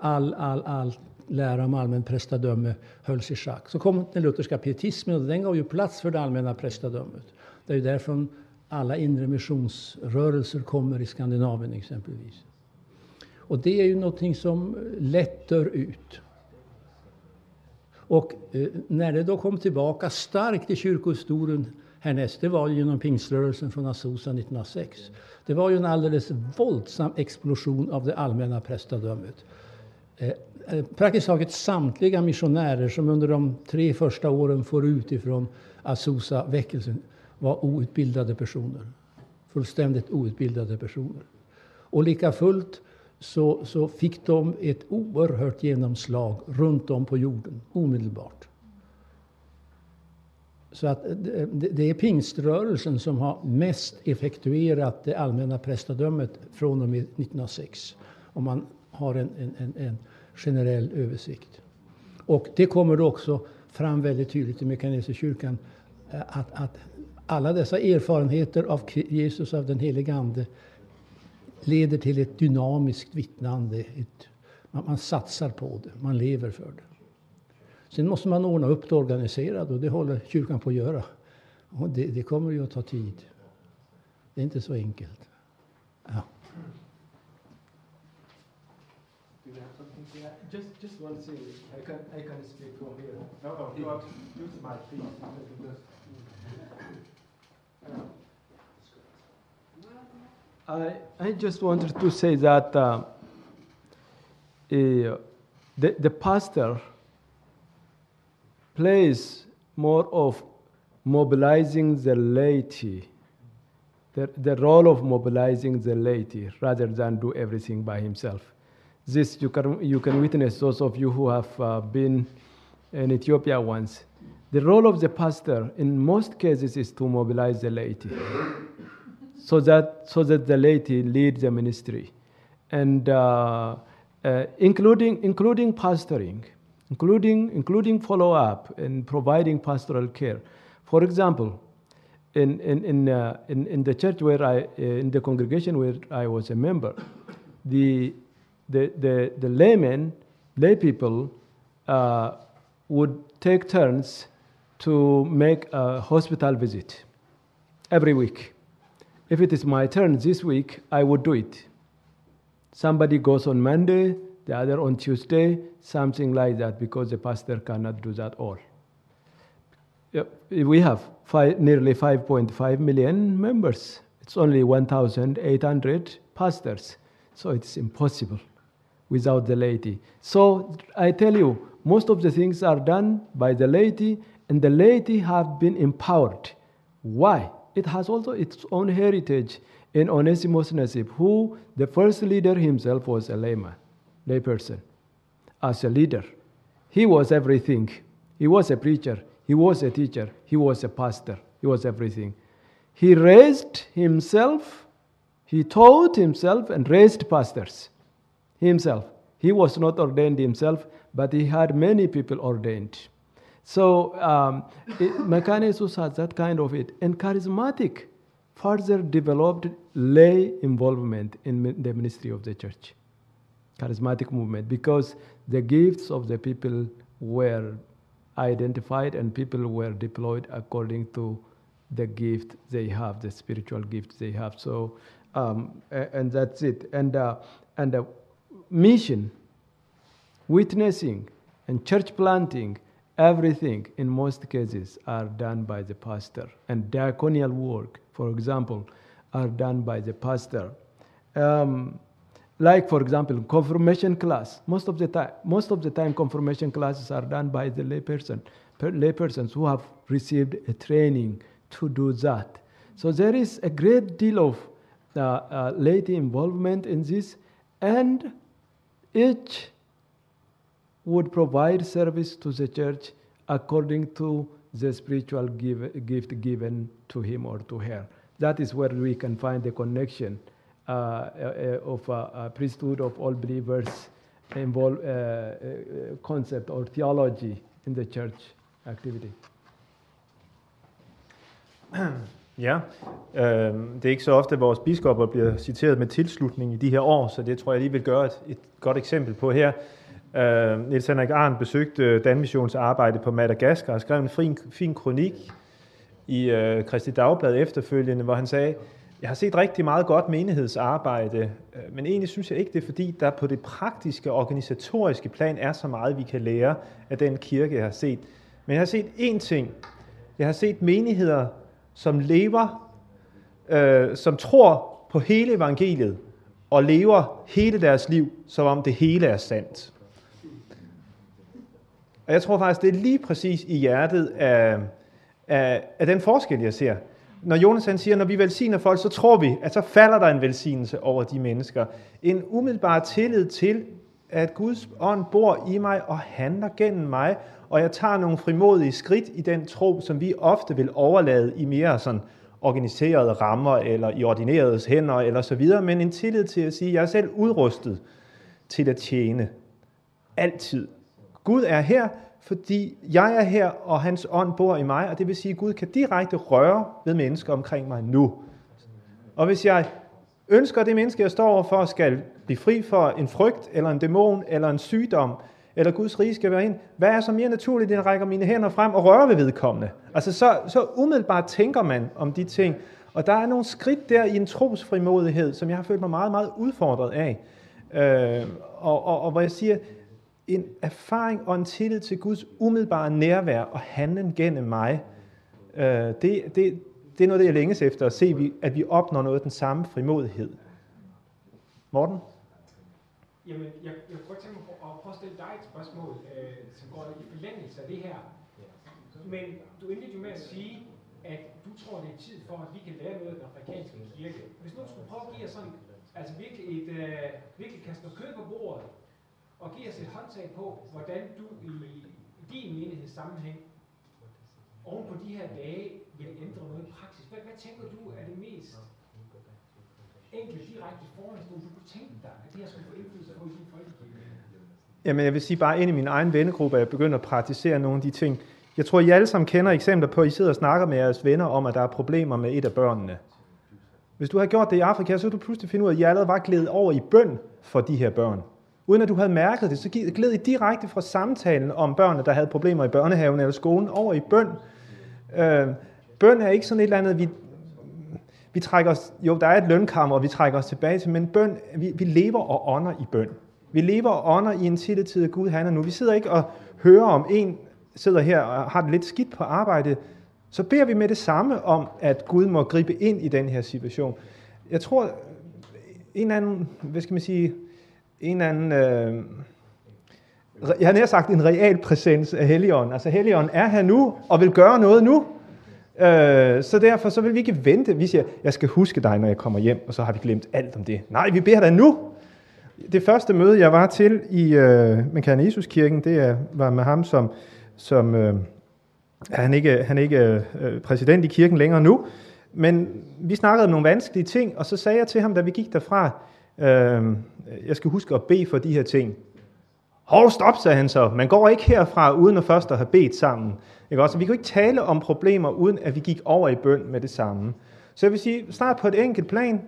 all, all, all lära om allmän prästadöme hölls i schack. Så kom den lutherska pietismen och den gav ju plats för det allmänna prästadömet. Det är ju därifrån alla inre missionsrörelser kommer i Skandinavien exempelvis. Och det är ju någonting som lätt dör ut. Och eh, när det då kom tillbaka starkt i kyrkohistorien härnäst, det var ju genom pingströrelsen från Azusa 1906. Det var ju en alldeles våldsam explosion av det allmänna prästadömet. Eh, eh, Eh, praktiskt taget samtliga missionärer som under de tre första åren får ut ifrån Azusa-väckelsen var outbildade personer. fullständigt outbildade personer. Och lika fullt så, så fick de ett oerhört genomslag runt om på jorden omedelbart. Så att eh, det, det är pingströrelsen som har mest effektuerat det allmänna prästadömet från och med 1906. Om man har en, en, en, en generell översikt. Och det kommer då också fram väldigt tydligt i Mekaneserkyrkan kyrkan eh, att, att alla dessa erfarenheter av Jesus, av den helige Ande, leder till ett dynamiskt vittnande. Ett, man, man satsar på det, man lever för det. Sen måste man ordna upp det organiserat och det håller kyrkan på att göra. Och det, det kommer ju att ta tid. Det är inte så enkelt. Ja. Just, just one thing. I can, I can speak from here. No, no, go up. Use the mic, please. I, I just wanted to say that uh, eh, the, the pastor plays more of mobilizing the laity, the, the role of mobilizing the laity rather than do everything by himself. This you can, you can witness, those of you who have uh, been in Ethiopia once. The role of the pastor in most cases is to mobilize the laity so that, so that the laity lead the ministry. And uh, uh, including, including pastoring, including, including follow up and providing pastoral care. For example, in, in, in, uh, in, in, the church where I, in the congregation where I was a member, the, the, the, the laymen, lay people, uh, would take turns to make a hospital visit every week. If it is my turn this week, I would do it. Somebody goes on Monday, the other on Tuesday, something like that, because the pastor cannot do that all. We have five, nearly 5.5 million members. It's only 1,800 pastors, so it's impossible without the laity. So I tell you, most of the things are done by the laity, and the laity have been empowered. Why? It has also its own heritage in Onesimus Nasib, who the first leader himself was a layman, layperson. As a leader, he was everything. He was a preacher, he was a teacher, he was a pastor, he was everything. He raised himself, he taught himself, and raised pastors himself. He was not ordained himself, but he had many people ordained. So um, Mechanismus has that kind of it. And charismatic further developed lay involvement in the ministry of the church. Charismatic movement, because the gifts of the people were identified and people were deployed according to the gift they have, the spiritual gift they have. So, um, and that's it. And, uh, and uh, mission, witnessing, and church planting, everything in most cases are done by the pastor. And diaconial work, for example, are done by the pastor. Um, like for example, confirmation class. Most of the time, most of the time, confirmation classes are done by the layperson, per- laypersons who have received a training to do that. So there is a great deal of uh, uh, laity involvement in this, and each would provide service to the church according to the spiritual give, gift given to him or to her. That is where we can find the connection uh, uh, of uh, uh, priesthood of all believers involve uh, uh, concept or theology in the church activity. Ja, øh, det er ikke så ofte, at vores biskopper bliver citeret med tilslutning i de her år, så det tror jeg lige vil gøre et, et godt eksempel på her. Øh, Niels Henrik Arndt besøgte Danmissions arbejde på Madagaskar og skrev en fin, fin kronik i øh, Kristi Dagblad efterfølgende, hvor han sagde, jeg har set rigtig meget godt menighedsarbejde, øh, men egentlig synes jeg ikke, det er fordi, der på det praktiske organisatoriske plan er så meget, vi kan lære af den kirke, jeg har set. Men jeg har set én ting. Jeg har set menigheder, som lever, øh, som tror på hele evangeliet, og lever hele deres liv, som om det hele er sandt. Og jeg tror faktisk, det er lige præcis i hjertet af, af, af den forskel, jeg ser. når Jonas han siger, når vi velsigner folk, så tror vi, at så falder der en velsignelse over de mennesker. En umiddelbar tillid til, at Guds ånd bor i mig og handler gennem mig, og jeg tager nogle frimodige skridt i den tro, som vi ofte vil overlade i mere sådan organiserede rammer, eller i ordineredes hænder, eller så videre, men en tillid til at sige, at jeg er selv udrustet til at tjene. Altid. Gud er her, fordi jeg er her, og hans ånd bor i mig, og det vil sige, at Gud kan direkte røre ved mennesker omkring mig nu. Og hvis jeg ønsker, at det menneske, jeg står overfor, skal blive fri for en frygt, eller en dæmon, eller en sygdom, eller Guds rige skal være ind, hvad er så mere naturligt, end at række mine hænder frem og røre ved vedkommende? Altså så, så umiddelbart tænker man om de ting, og der er nogle skridt der i en trosfrimodighed, som jeg har følt mig meget, meget udfordret af. Øh, og, og, og hvor jeg siger, en erfaring og en tillid til Guds umiddelbare nærvær og handlen gennem mig, øh, det, det, det er noget, det jeg længes efter at se, at vi opnår noget af den samme frimodighed. Morten? Jamen, jeg, jeg kunne godt tænke mig at stille dig et spørgsmål, øh, som går i forlængelse af det her. Men du indledte jo med at sige, at du tror, det er tid for, at vi kan lære noget af den afrikanske kirke. Hvis nu skulle prøve at give os sådan, altså virkelig, et, øh, virkelig kaste noget kød på bordet, og give os et håndtag på, hvordan du i, i din menighedssammenhæng oven på de her dage vil ændre noget i praksis. Hvad, hvad tænker du er det mest enkle, direkte forholdsrum, du kunne tænke dig, at det her skulle få indflydelse på i din folkekirke? Jamen, jeg vil sige bare ind i min egen vennegruppe, at jeg begynder at praktisere nogle af de ting. Jeg tror, I alle sammen kender eksempler på, at I sidder og snakker med jeres venner om, at der er problemer med et af børnene. Hvis du har gjort det i Afrika, så vil du pludselig finde ud af, at I allerede var glædet over i bøn for de her børn. Uden at du havde mærket det, så gled I direkte fra samtalen om børnene, der havde problemer i børnehaven eller skolen, over i bøn. Øh, bøn er ikke sådan et eller andet, vi, vi trækker os, jo, der er et lønkammer, og vi trækker os tilbage til, men bøn, vi, vi lever og ånder i bøn. Vi lever og ånder i en tillid til, at Gud er nu. Vi sidder ikke og hører om en, sidder her og har det lidt skidt på arbejde, så beder vi med det samme om, at Gud må gribe ind i den her situation. Jeg tror, en anden, hvad skal man sige, en anden, øh, jeg har nær sagt en real præsens af Helligånden. Altså Helligånden er her nu, og vil gøre noget nu. Øh, så derfor så vil vi ikke vente. Vi siger, jeg skal huske dig, når jeg kommer hjem, og så har vi glemt alt om det. Nej, vi beder dig nu. Det første møde, jeg var til i øh, Mekane Jesuskirken, det var med ham, som, som øh, han ikke han ikke øh, præsident i kirken længere nu, men vi snakkede om nogle vanskelige ting, og så sagde jeg til ham, da vi gik derfra, øh, jeg skal huske at bede for de her ting. Hold stop, sagde han så. Man går ikke herfra, uden at først at have bedt sammen. Ikke også? Vi kan ikke tale om problemer, uden at vi gik over i bøn med det samme. Så jeg vil sige, snart på et enkelt plan,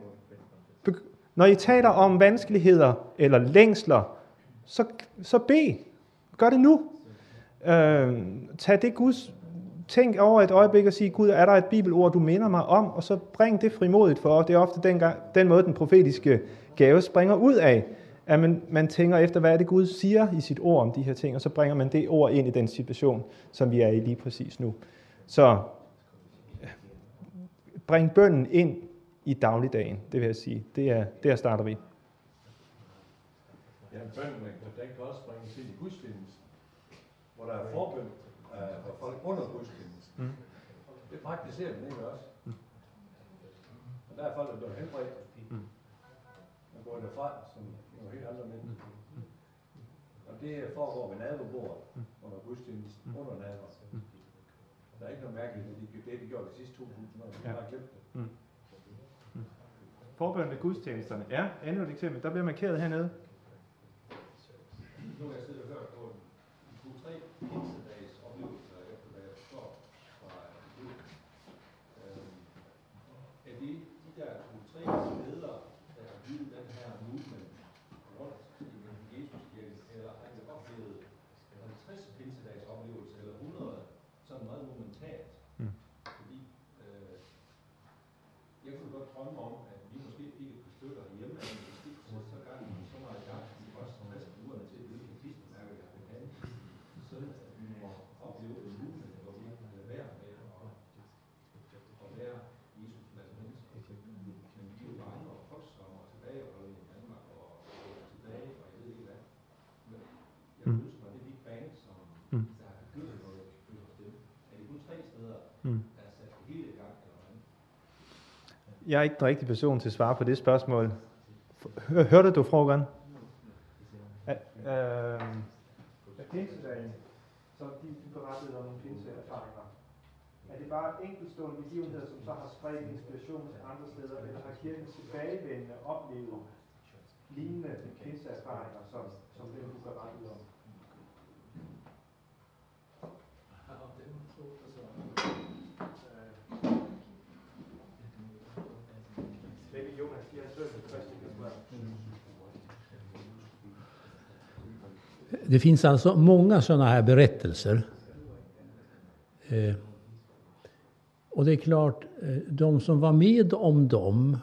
når I taler om vanskeligheder eller længsler, så, så bed. Gør det nu. Øh, tag det Guds tænk over et øjeblik og sige, Gud, er der et bibelord, du minder mig om? Og så bring det frimodigt for. Det er ofte den, gang, den måde, den profetiske gave springer ud af. At man, man tænker efter, hvad er det Gud siger i sit ord om de her ting, og så bringer man det ord ind i den situation, som vi er i lige præcis nu. Så øh, bring bønden ind i dagligdagen, det vil jeg sige. Det er, der starter vi. Ja, bønden den kan også bringes ind i gudstjenesten, hvor der er forbøn uh, for folk under gudstjenesten. Mm. Det praktiserer man ikke også. Mm. Og der er folk, der bliver helbredt. Mm. Man går derfra som nogle helt andre mennesker. Mm. Og det foregår ved nadverbord mm. under gudstjenesten, mm. under nadver. Mm. Der er ikke noget mærkeligt, det, det, det de gjort de sidste 2.000 år. De ja. har glemt det. Mm. Forbøn ved gudstjenesterne. Ja, endnu et eksempel. Der bliver markeret hernede. Nu har jeg siddet og hørt på en 2-3 pinsedags oplevelser, efter hvad jeg forstår fra Gud. Øhm, er det de der 2-3 ledere, der har givet den her movement rundt i Jesuskirken, eller har I oplevet 50 pinsedags oplevelser, eller 100, sådan meget momentalt? Mm. Fordi øh, jeg kunne godt drømme om, at vi måske fik et par stykker hjemme, så, så gang så meget gang jeg er ikke den rigtige person til at svare på det spørgsmål. Hørte du frågan? At, øh, pinsedagen, som de, de berettede om nogle pinseerfaringer, er det bare enkeltstående begivenheder, som så har spredt inspiration til andre steder, eller har kirken tilbagevendende oplevet lignende pinseerfaringer, som, som det, du Det finns alltså många sådana här berättelser. Eh, och det är klart, eh, de som var med om dem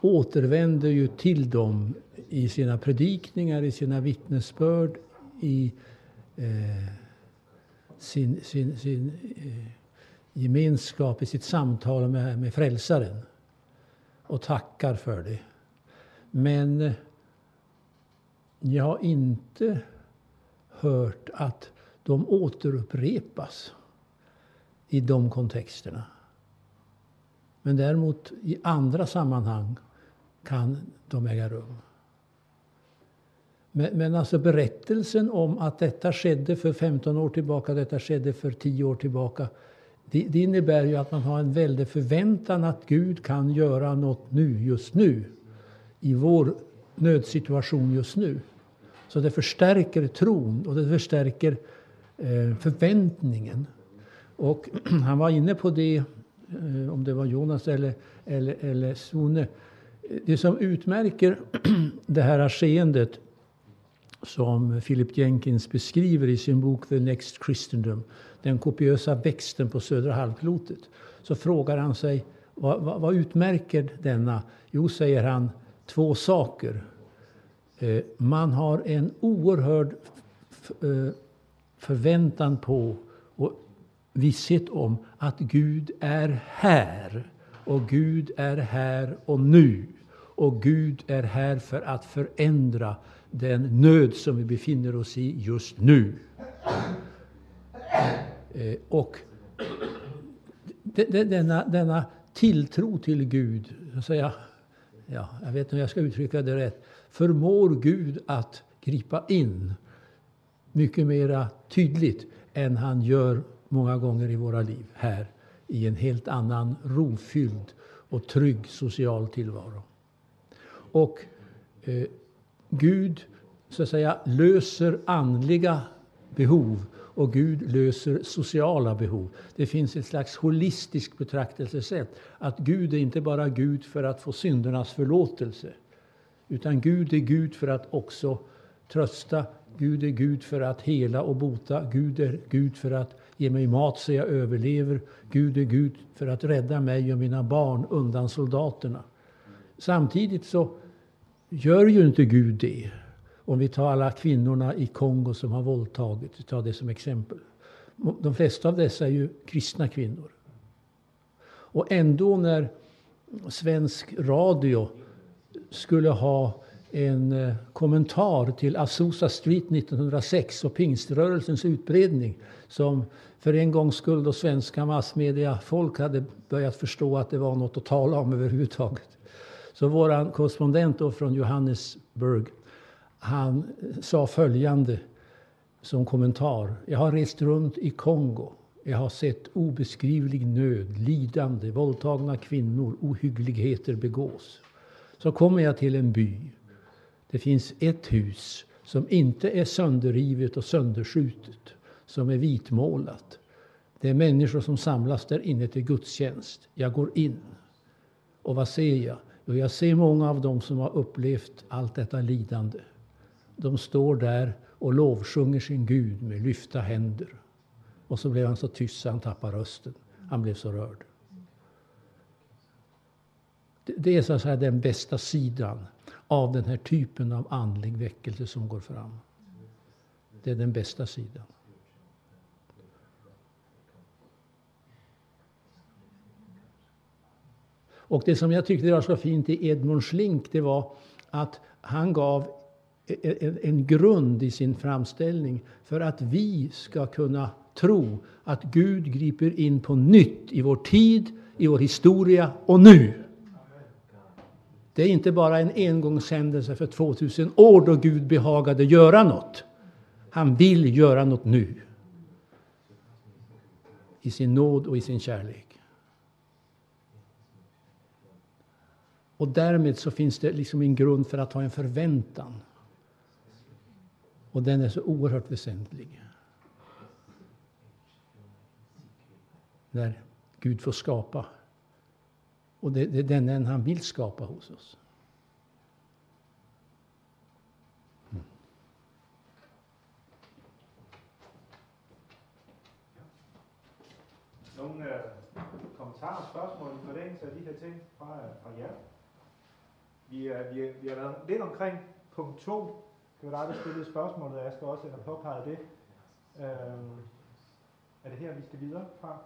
återvänder ju till dem i sina predikningar, i sina vittnesbörd, i eh, sin, sin, sin eh, gemenskap, i sitt samtal med, med frälsaren och tackar för det. Men eh, jag har inte hört att de återupprepas i de kontexterna. Men däremot i andra sammanhang kan de äga rum. Men, men alltså berättelsen om att detta skedde för 15 år tillbaka, detta skedde för 10 år tillbaka. Det, det innebär ju att man har en väldig förväntan att Gud kan göra något nu, just nu. I vår nödsituation just nu. Så det förstärker tron och det förstärker eh, förväntningen. Och han var inne på det, eh, om det var Jonas eller, eller, eller Sune. Det som utmärker det här skeendet som Philip Jenkins beskriver i sin bok The Next Christendom, den kopiösa växten på södra halvklotet, så frågar han sig vad, vad, vad utmärker denna? Jo, säger han, två saker. Eh, man har en oerhörd eh, förväntan på och visshet om att Gud är här. Och Gud är här och nu. Och Gud är här för att förändra den nöd som vi befinner oss i just nu. Eh, och denna, denna tilltro till Gud, så att säga, ja, jag vet inte om jag ska uttrycka det rätt, förmår Gud att gripa in mycket mera tydligt än han gör många gånger i våra liv här i en helt annan rofylld och trygg social tillvaro. Och eh, Gud så att säga löser andliga behov och Gud löser sociala behov. Det finns ett slags holistiskt betraktelsesätt. Att Gud är inte bara Gud för att få syndernas förlåtelse. Utan Gud är Gud för att också trösta. Gud är Gud för att hela och bota. Gud är Gud för att ge mig mat så jag överlever. Gud är Gud för att rädda mig och mina barn undan soldaterna. Samtidigt så gör ju inte Gud det. Om vi tar alla kvinnorna i Kongo som har våldtagit, vi tar det som exempel. De flesta av dessa är ju kristna kvinnor. Och ändå när svensk radio skulle ha en eh, kommentar till Azusa Street 1906 och pingströrelsens utbredning som för en gångs skull då svenska massmedia folk hade börjat förstå att det var något att tala om överhuvudtaget. Så vår korrespondent då från Johannesburg han eh, sa följande som kommentar. Jag har rest runt i Kongo. Jag har sett obeskrivlig nöd, lidande, våldtagna kvinnor, ohyggligheter begås. Så kommer jag till en by. Det finns ett hus som inte är sönderrivet och sönderskjutet, som är vitmålat. Det är människor som samlas där inne till gudstjänst. Jag går in. Och vad ser jag? Jo, jag ser många av dem som har upplevt allt detta lidande. De står där och lovsjunger sin Gud med lyfta händer. Och så blev han så tyst så han tappade rösten. Han blev så rörd. Det är så att säga den bästa sidan av den här typen av andlig väckelse som går fram. Det är den bästa sidan. Och det som jag tyckte var så fint i Edmund Schlink, det var att han gav e, e, en, en grund i sin framställning för att vi ska kunna tro att Gud griper in på nytt i vår tid, i vår historia och nu. Det är inte bara en engångshändelse för 2000 år då Gud behagade göra något. Han vill göra något nu. I sin nåd och i sin kärlek. Och därmed så finns det liksom en grund för att ha en förväntan. Och den är så oerhört väsentlig. När Gud får skapa. Och det, det är den han vill skapa hos oss. Hmm. Nogle øh, kommentarer og spørgsmål i forlængelse af de her ting fra, øh, fra jer? Vi, er, vi, vi har været lidt omkring punkt 2. Det var dig, der stillede spørgsmålet, og jeg skal også have påpeget det. Øhm, er det her, vi skal videre fra?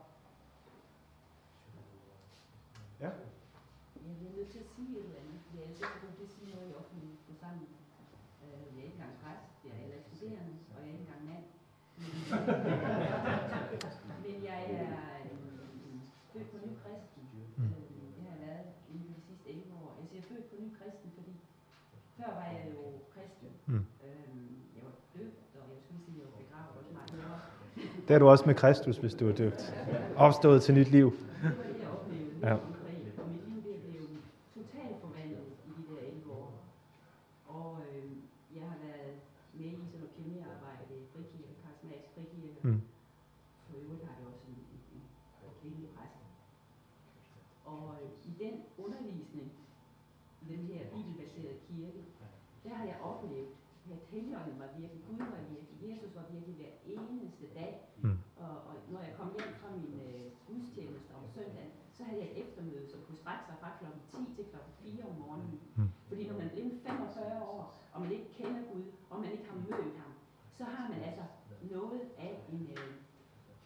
Ja? Jeg bliver nødt til at sige et eller andet, fordi jeg er sikker på, at det siger noget i offentlig forsamling. Øh, jeg er ikke engang præst, jeg er heller ikke studerende, og jeg er ikke engang mand. Men, jeg er øh, født på ny kristen. Øh, det har jeg været inden de sidste 11 år. Jeg siger født på ny kristen, fordi før var jeg jo kristen. Mm. Øh, jeg var døbt, og jeg skulle sige, at jeg var begravet også meget. Det er du også med Kristus, hvis du er døbt. Opstået til nyt liv. Ja. konkret. Og mit liv det blev totalt forvandlet i de der 11 år. Og øh, jeg har været med i sådan noget pionerarbejde i frikirke, karismatisk frikirke. Mm. For øvrigt har jeg også en, en, en, en kvindelig præst. Og øh, i den undervisning, i den her bibelbaserede kirke, der har jeg oplevet, at helligånden var virkelig, Gud var virkelig, Jesus var virkelig hver eneste dag. Mm. Og, og når jeg kom hjem fra min øh, gudstjeneste om søndagen, så havde jeg et eftermøde, som kunne strække sig fra kl. 10 til kl. 4 om morgenen. Mm. Fordi når man er blevet 45 år, og man ikke kender Gud, og man ikke har mødt ham, så har man altså noget af en, øh,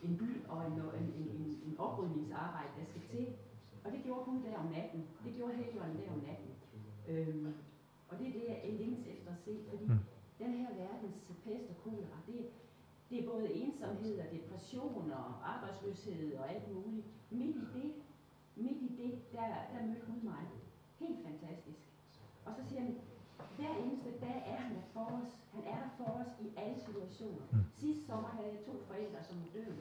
en by og en, en, en, en, en oprydningsarbejde, der skal til. Gud der om natten. Det gjorde Helligånden der om natten. Øhm, og det er det, jeg længes efter at se, fordi Mm. den her verdens pest og kolera, det, det er både ensomhed og depression og arbejdsløshed og alt muligt. Midt i det, midt i det, der, der mødte Gud mig. Helt fantastisk. Og så siger han, hver eneste dag er han der for os. Han er der for os i alle situationer. Mm. Sidste sommer havde jeg to forældre, som døde.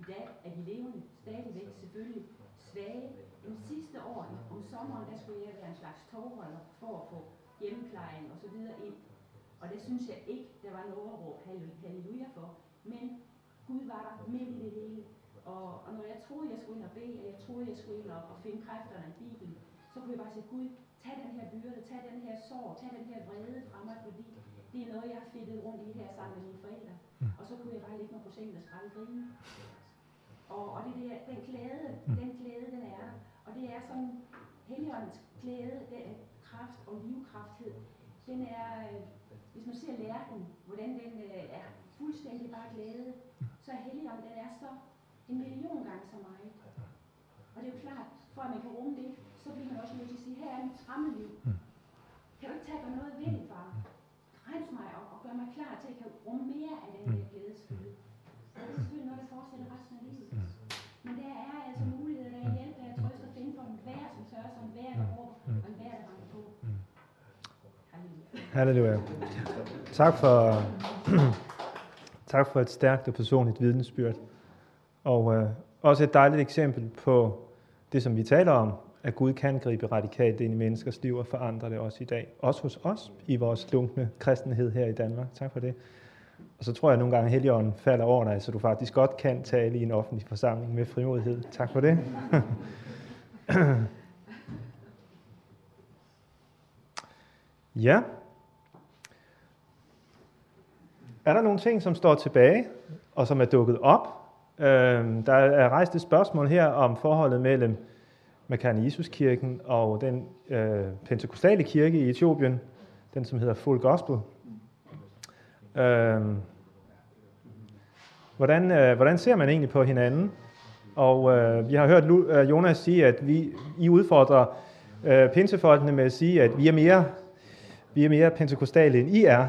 I dag er de levende, stadigvæk selvfølgelig svage. Men sidste år, om sommeren, der skulle jeg være en slags togholder for at få hjemmeplejen og så videre ind. Og det synes jeg ikke, der var noget at råbe halle- halleluja for. Men Gud var der midt i det hele. Og, og når jeg troede, jeg skulle ind og bede, og jeg troede, jeg skulle ind og, og finde kræfterne i Bibelen, så kunne jeg bare sige, Gud, tag den her byrde, tag den her sorg, tag den her vrede fra mig, fordi det er noget, jeg har fedtet rundt i her sammen med mine forældre. Mm. Og så kunne jeg bare ligge mig på sengen og skrælle grine. Og, og det der, den glæde, Mm. den glæde, den er der. Og det er sådan, Helligåndens glæde, den kraft og livkrafthed, den er, øh, hvis man ser lærken, hvordan den øh, er fuldstændig bare glæde, så er Helligånden, den er så en million gange så meget. Og det er jo klart, for at man kan rumme det, så bliver man også nødt til at sige, her er mit fremmedliv. Mm. Kan du ikke tage noget ved far? Rens mig og, og gør mig klar til, at jeg kan rumme mere af den her glædesfylde. Og det er selvfølgelig noget, der fortsætter resten. Mm. Men der er altså muligheder, der er hjælp, der er trøst at finde for enhver, som tør, som enhver, der råber, og enhver, der banker på. Halleluja. Tak for, tak for et stærkt og personligt vidnesbyrd. Og øh, også et dejligt eksempel på det, som vi taler om, at Gud kan gribe radikalt ind i menneskers liv og forandre det også i dag. Også hos os i vores lunkne kristenhed her i Danmark. Tak for det. Og så tror jeg at nogle gange, at Helligånden falder over dig, så du faktisk godt kan tale i en offentlig forsamling med frimodighed. Tak for det. ja. Er der nogle ting, som står tilbage, og som er dukket op? Øhm, der er rejst et spørgsmål her om forholdet mellem Makane Jesuskirken og den øh, pentekostale kirke i Etiopien, den som hedder Full Gospel. Øhm, hvordan, øh, hvordan ser man egentlig på hinanden? Og øh, vi har hørt Lu- øh, Jonas sige, at vi, I udfordrer øh, pinsefolkene med at sige, at vi er mere, vi er mere pentekostale, end I er.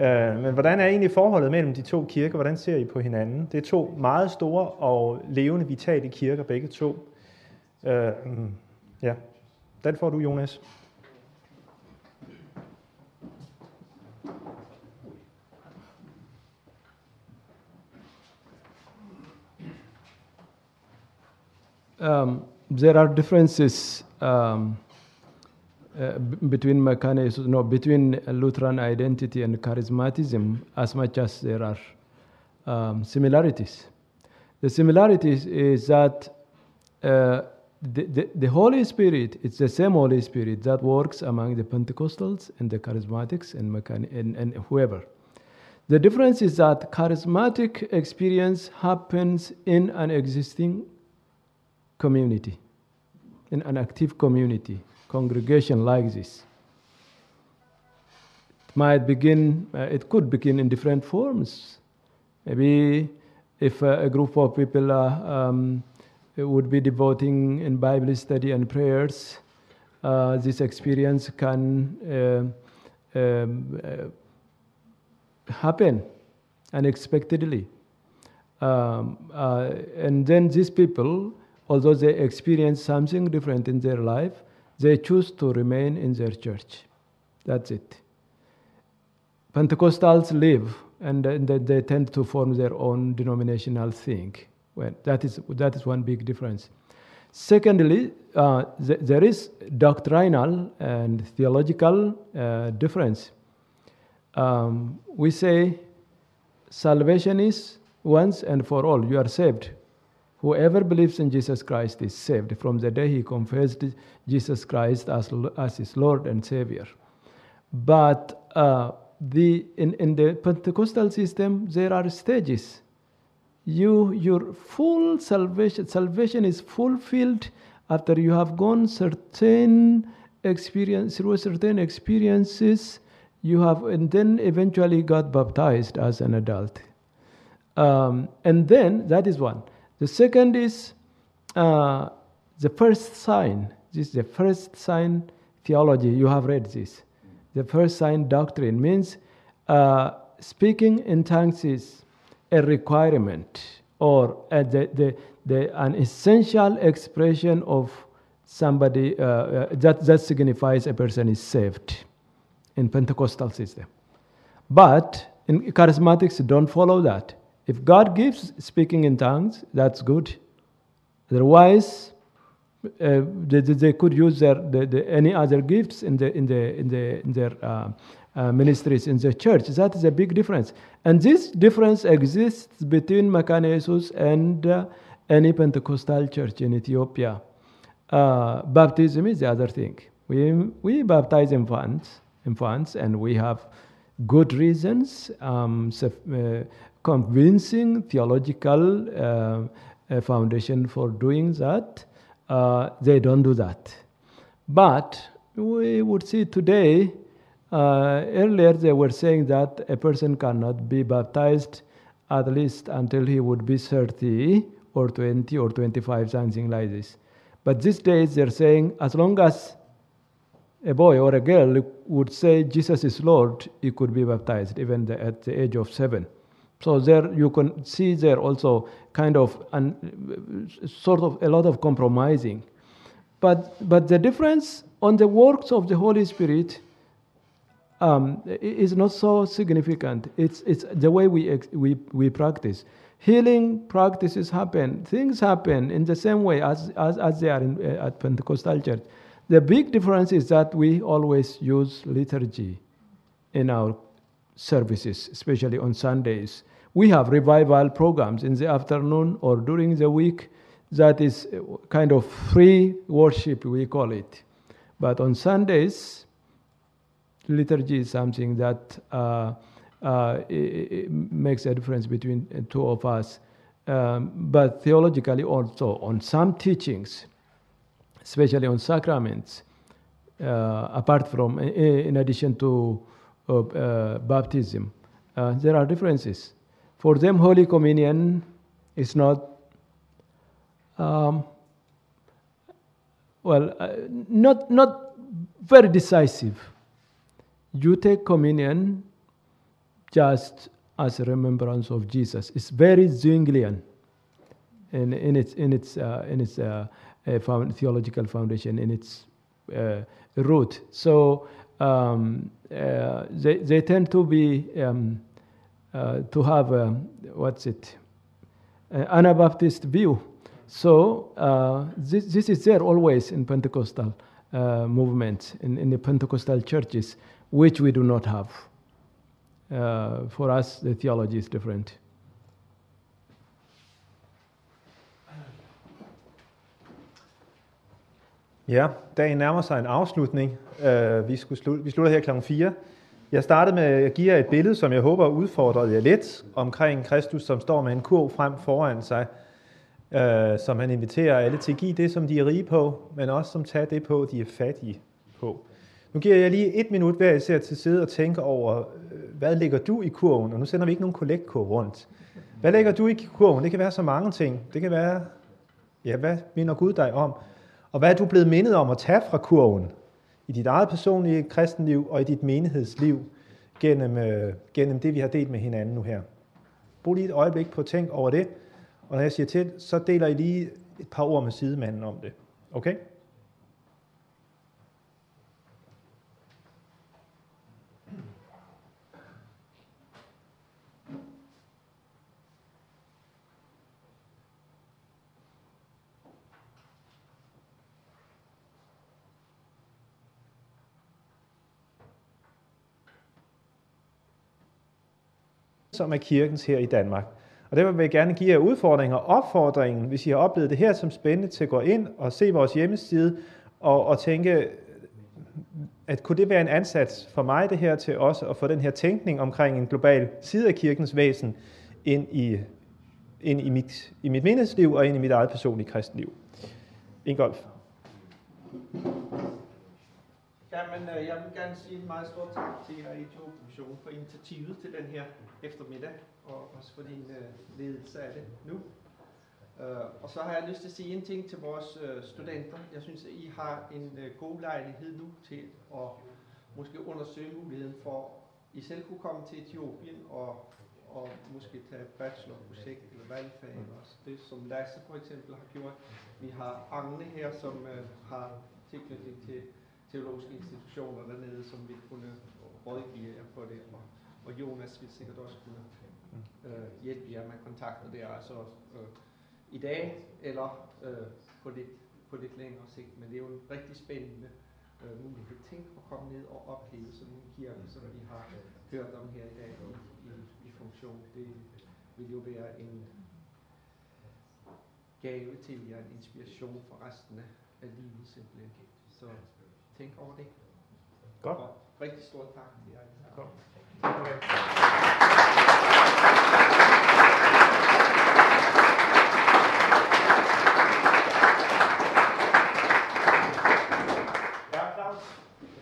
Øh, men hvordan er egentlig forholdet mellem de to kirker? Hvordan ser I på hinanden? Det er to meget store og levende, vitale kirker, begge to. Øh, ja, den får du, Jonas. Um, there are differences um, uh, between Mechanics, no, between Lutheran identity and charismatism as much as there are um, similarities. The similarities is that uh, the, the, the Holy Spirit, it's the same Holy Spirit that works among the Pentecostals and the charismatics and, and, and whoever. The difference is that charismatic experience happens in an existing community, in an active community, congregation like this. It might begin, uh, it could begin in different forms. Maybe if uh, a group of people uh, um, would be devoting in Bible study and prayers, uh, this experience can uh, um, happen unexpectedly. Um, and then these people, although they experience something different in their life, they choose to remain in their church. That's it. Pentecostals live and they- they tend to form their own denominational thing. Well, that is, that is one big difference. Secondly, uh, th- there is doctrinal and theological uh, difference. Um, we say salvation is once and for all. You are saved. Whoever believes in Jesus Christ is saved from the day he confessed Jesus Christ as, as his Lord and Savior. But uh, the, in, in the Pentecostal system, there are stages. You, your full salvation, salvation is fulfilled after you have gone certain experience through certain experiences. You have, and then eventually got baptized as an adult. Um, and then that is one. The second is uh, the first sign. This is the first sign theology. You have read this. The first sign doctrine means uh, speaking in tongues is a requirement or uh, the, the, the, an essential expression of somebody uh, uh, that, that signifies a person is saved in Pentecostal system. But in charismatics, don't follow that. If God gives speaking in tongues, that's good. Otherwise, uh, they, they- could use their the, the, any other gifts in the in the in the in their uh, uh, ministries in the church. That is a big difference, and this difference exists between Makane and uh, any Pentecostal church in Ethiopia. Uh, baptism is the other thing. We we baptize infants, infants, and we have good reasons, um, uh, convincing theological uh, uh, foundation for doing that. Uh, they don't do that. But we would see today, uh, earlier they were saying that a person cannot be baptized at least until he would be 30 or 20 or 25, something like this. But these days they're saying as long as a boy or a girl would say Jesus is Lord, he could be baptized even at the age of seven. So there you can see there also kind of an, sort of a lot of compromising. But, but the difference on the works of the Holy Spirit um, is not so significant. It's, it's the way we, we, we practice. Healing practices happen, things happen in the same way as, as, as they are in, uh, at Pentecostal church. The big difference is that we always use liturgy in our services, especially on Sundays. We have revival programs in the afternoon or during the week that is uh, kind of free worship, we call it. But on Sundays, liturgy is something that uh, uh, i- i- makes a difference between uh, two of us. Um, but theologically, also on some teachings, especially on sacraments, uh, apart from, in addition to uh, uh, baptism, uh, there are differences. For them, Holy Communion is not, um, well, uh, not, not very decisive. You take communion just as a remembrance of Jesus. It's very Zwinglian in, in its, in its, uh, in its uh, uh, found theological foundation, in its root. So um, uh, they, they tend to be, um, uh, to have, um, what's it, uh, Anabaptist view. So uh, this, this is there always in Pentecostal uh, movement, in, in the Pentecostal churches, which we do not have. Uh, for us, the theology is different. Ja, dagen nærmer sig en afslutning. Uh, vi, skulle slu- vi slutter her klokken 4. Jeg startede med at give jer et billede, som jeg håber udfordrede jer lidt, omkring Kristus, som står med en kurv frem foran sig, uh, som han inviterer alle til at give det, som de er rige på, men også som tager det på, de er fattige på. Nu giver jeg lige et minut hver især til at sidde og tænke over, øh, hvad lægger du i kurven? Og nu sender vi ikke nogen kollektkurv rundt. Hvad lægger du i kurven? Det kan være så mange ting. Det kan være, ja, hvad minder Gud dig om? Og hvad er du blevet mindet om at tage fra kurven i dit eget personlige kristenliv og i dit menighedsliv gennem, øh, gennem det, vi har delt med hinanden nu her? Brug lige et øjeblik på at tænke over det. Og når jeg siger til, så deler I lige et par ord med sidemanden om det. Okay? Som er kirkens her i Danmark. Og derfor vil jeg gerne give jer udfordringer og opfordringen, hvis I har oplevet det her som spændende, til at gå ind og se vores hjemmeside og, og tænke, at kunne det være en ansats for mig det her til også at få den her tænkning omkring en global side af kirkens væsen ind i, ind i, mit, i mit mindesliv og ind i mit eget personlige kristenliv. Ingolf. Jamen, øh, jeg vil gerne sige en meget stor tak til jer i Mission for initiativet til den her eftermiddag, og også for din øh, ledelse af det nu. Øh, og så har jeg lyst til at sige en ting til vores øh, studenter. Jeg synes, at I har en øh, god lejlighed nu til at måske undersøge muligheden for, I selv kunne komme til Etiopien og, og måske tage et bachelorprojekt eller valgfag også. Det som Lasse for eksempel har gjort. Vi har Agne her, som øh, har tilknytning til teologiske institutioner dernede, som vi kunne rådgive jer på det. Og, og Jonas vil sikkert også kunne øh, hjælpe jer med kontakter der, altså øh, i dag eller øh, på, lidt, på lidt længere sigt. Men det er jo en rigtig spændende øh, mulighed. Tænk at komme ned og opleve sådan en kirke, som vi har hørt om her i dag i, i, i funktion. Det vil jo være en gave til jer, en inspiration for resten af livet simpelthen. Så tænk over det. Godt. Og rigtig stor tak til jer. Godt.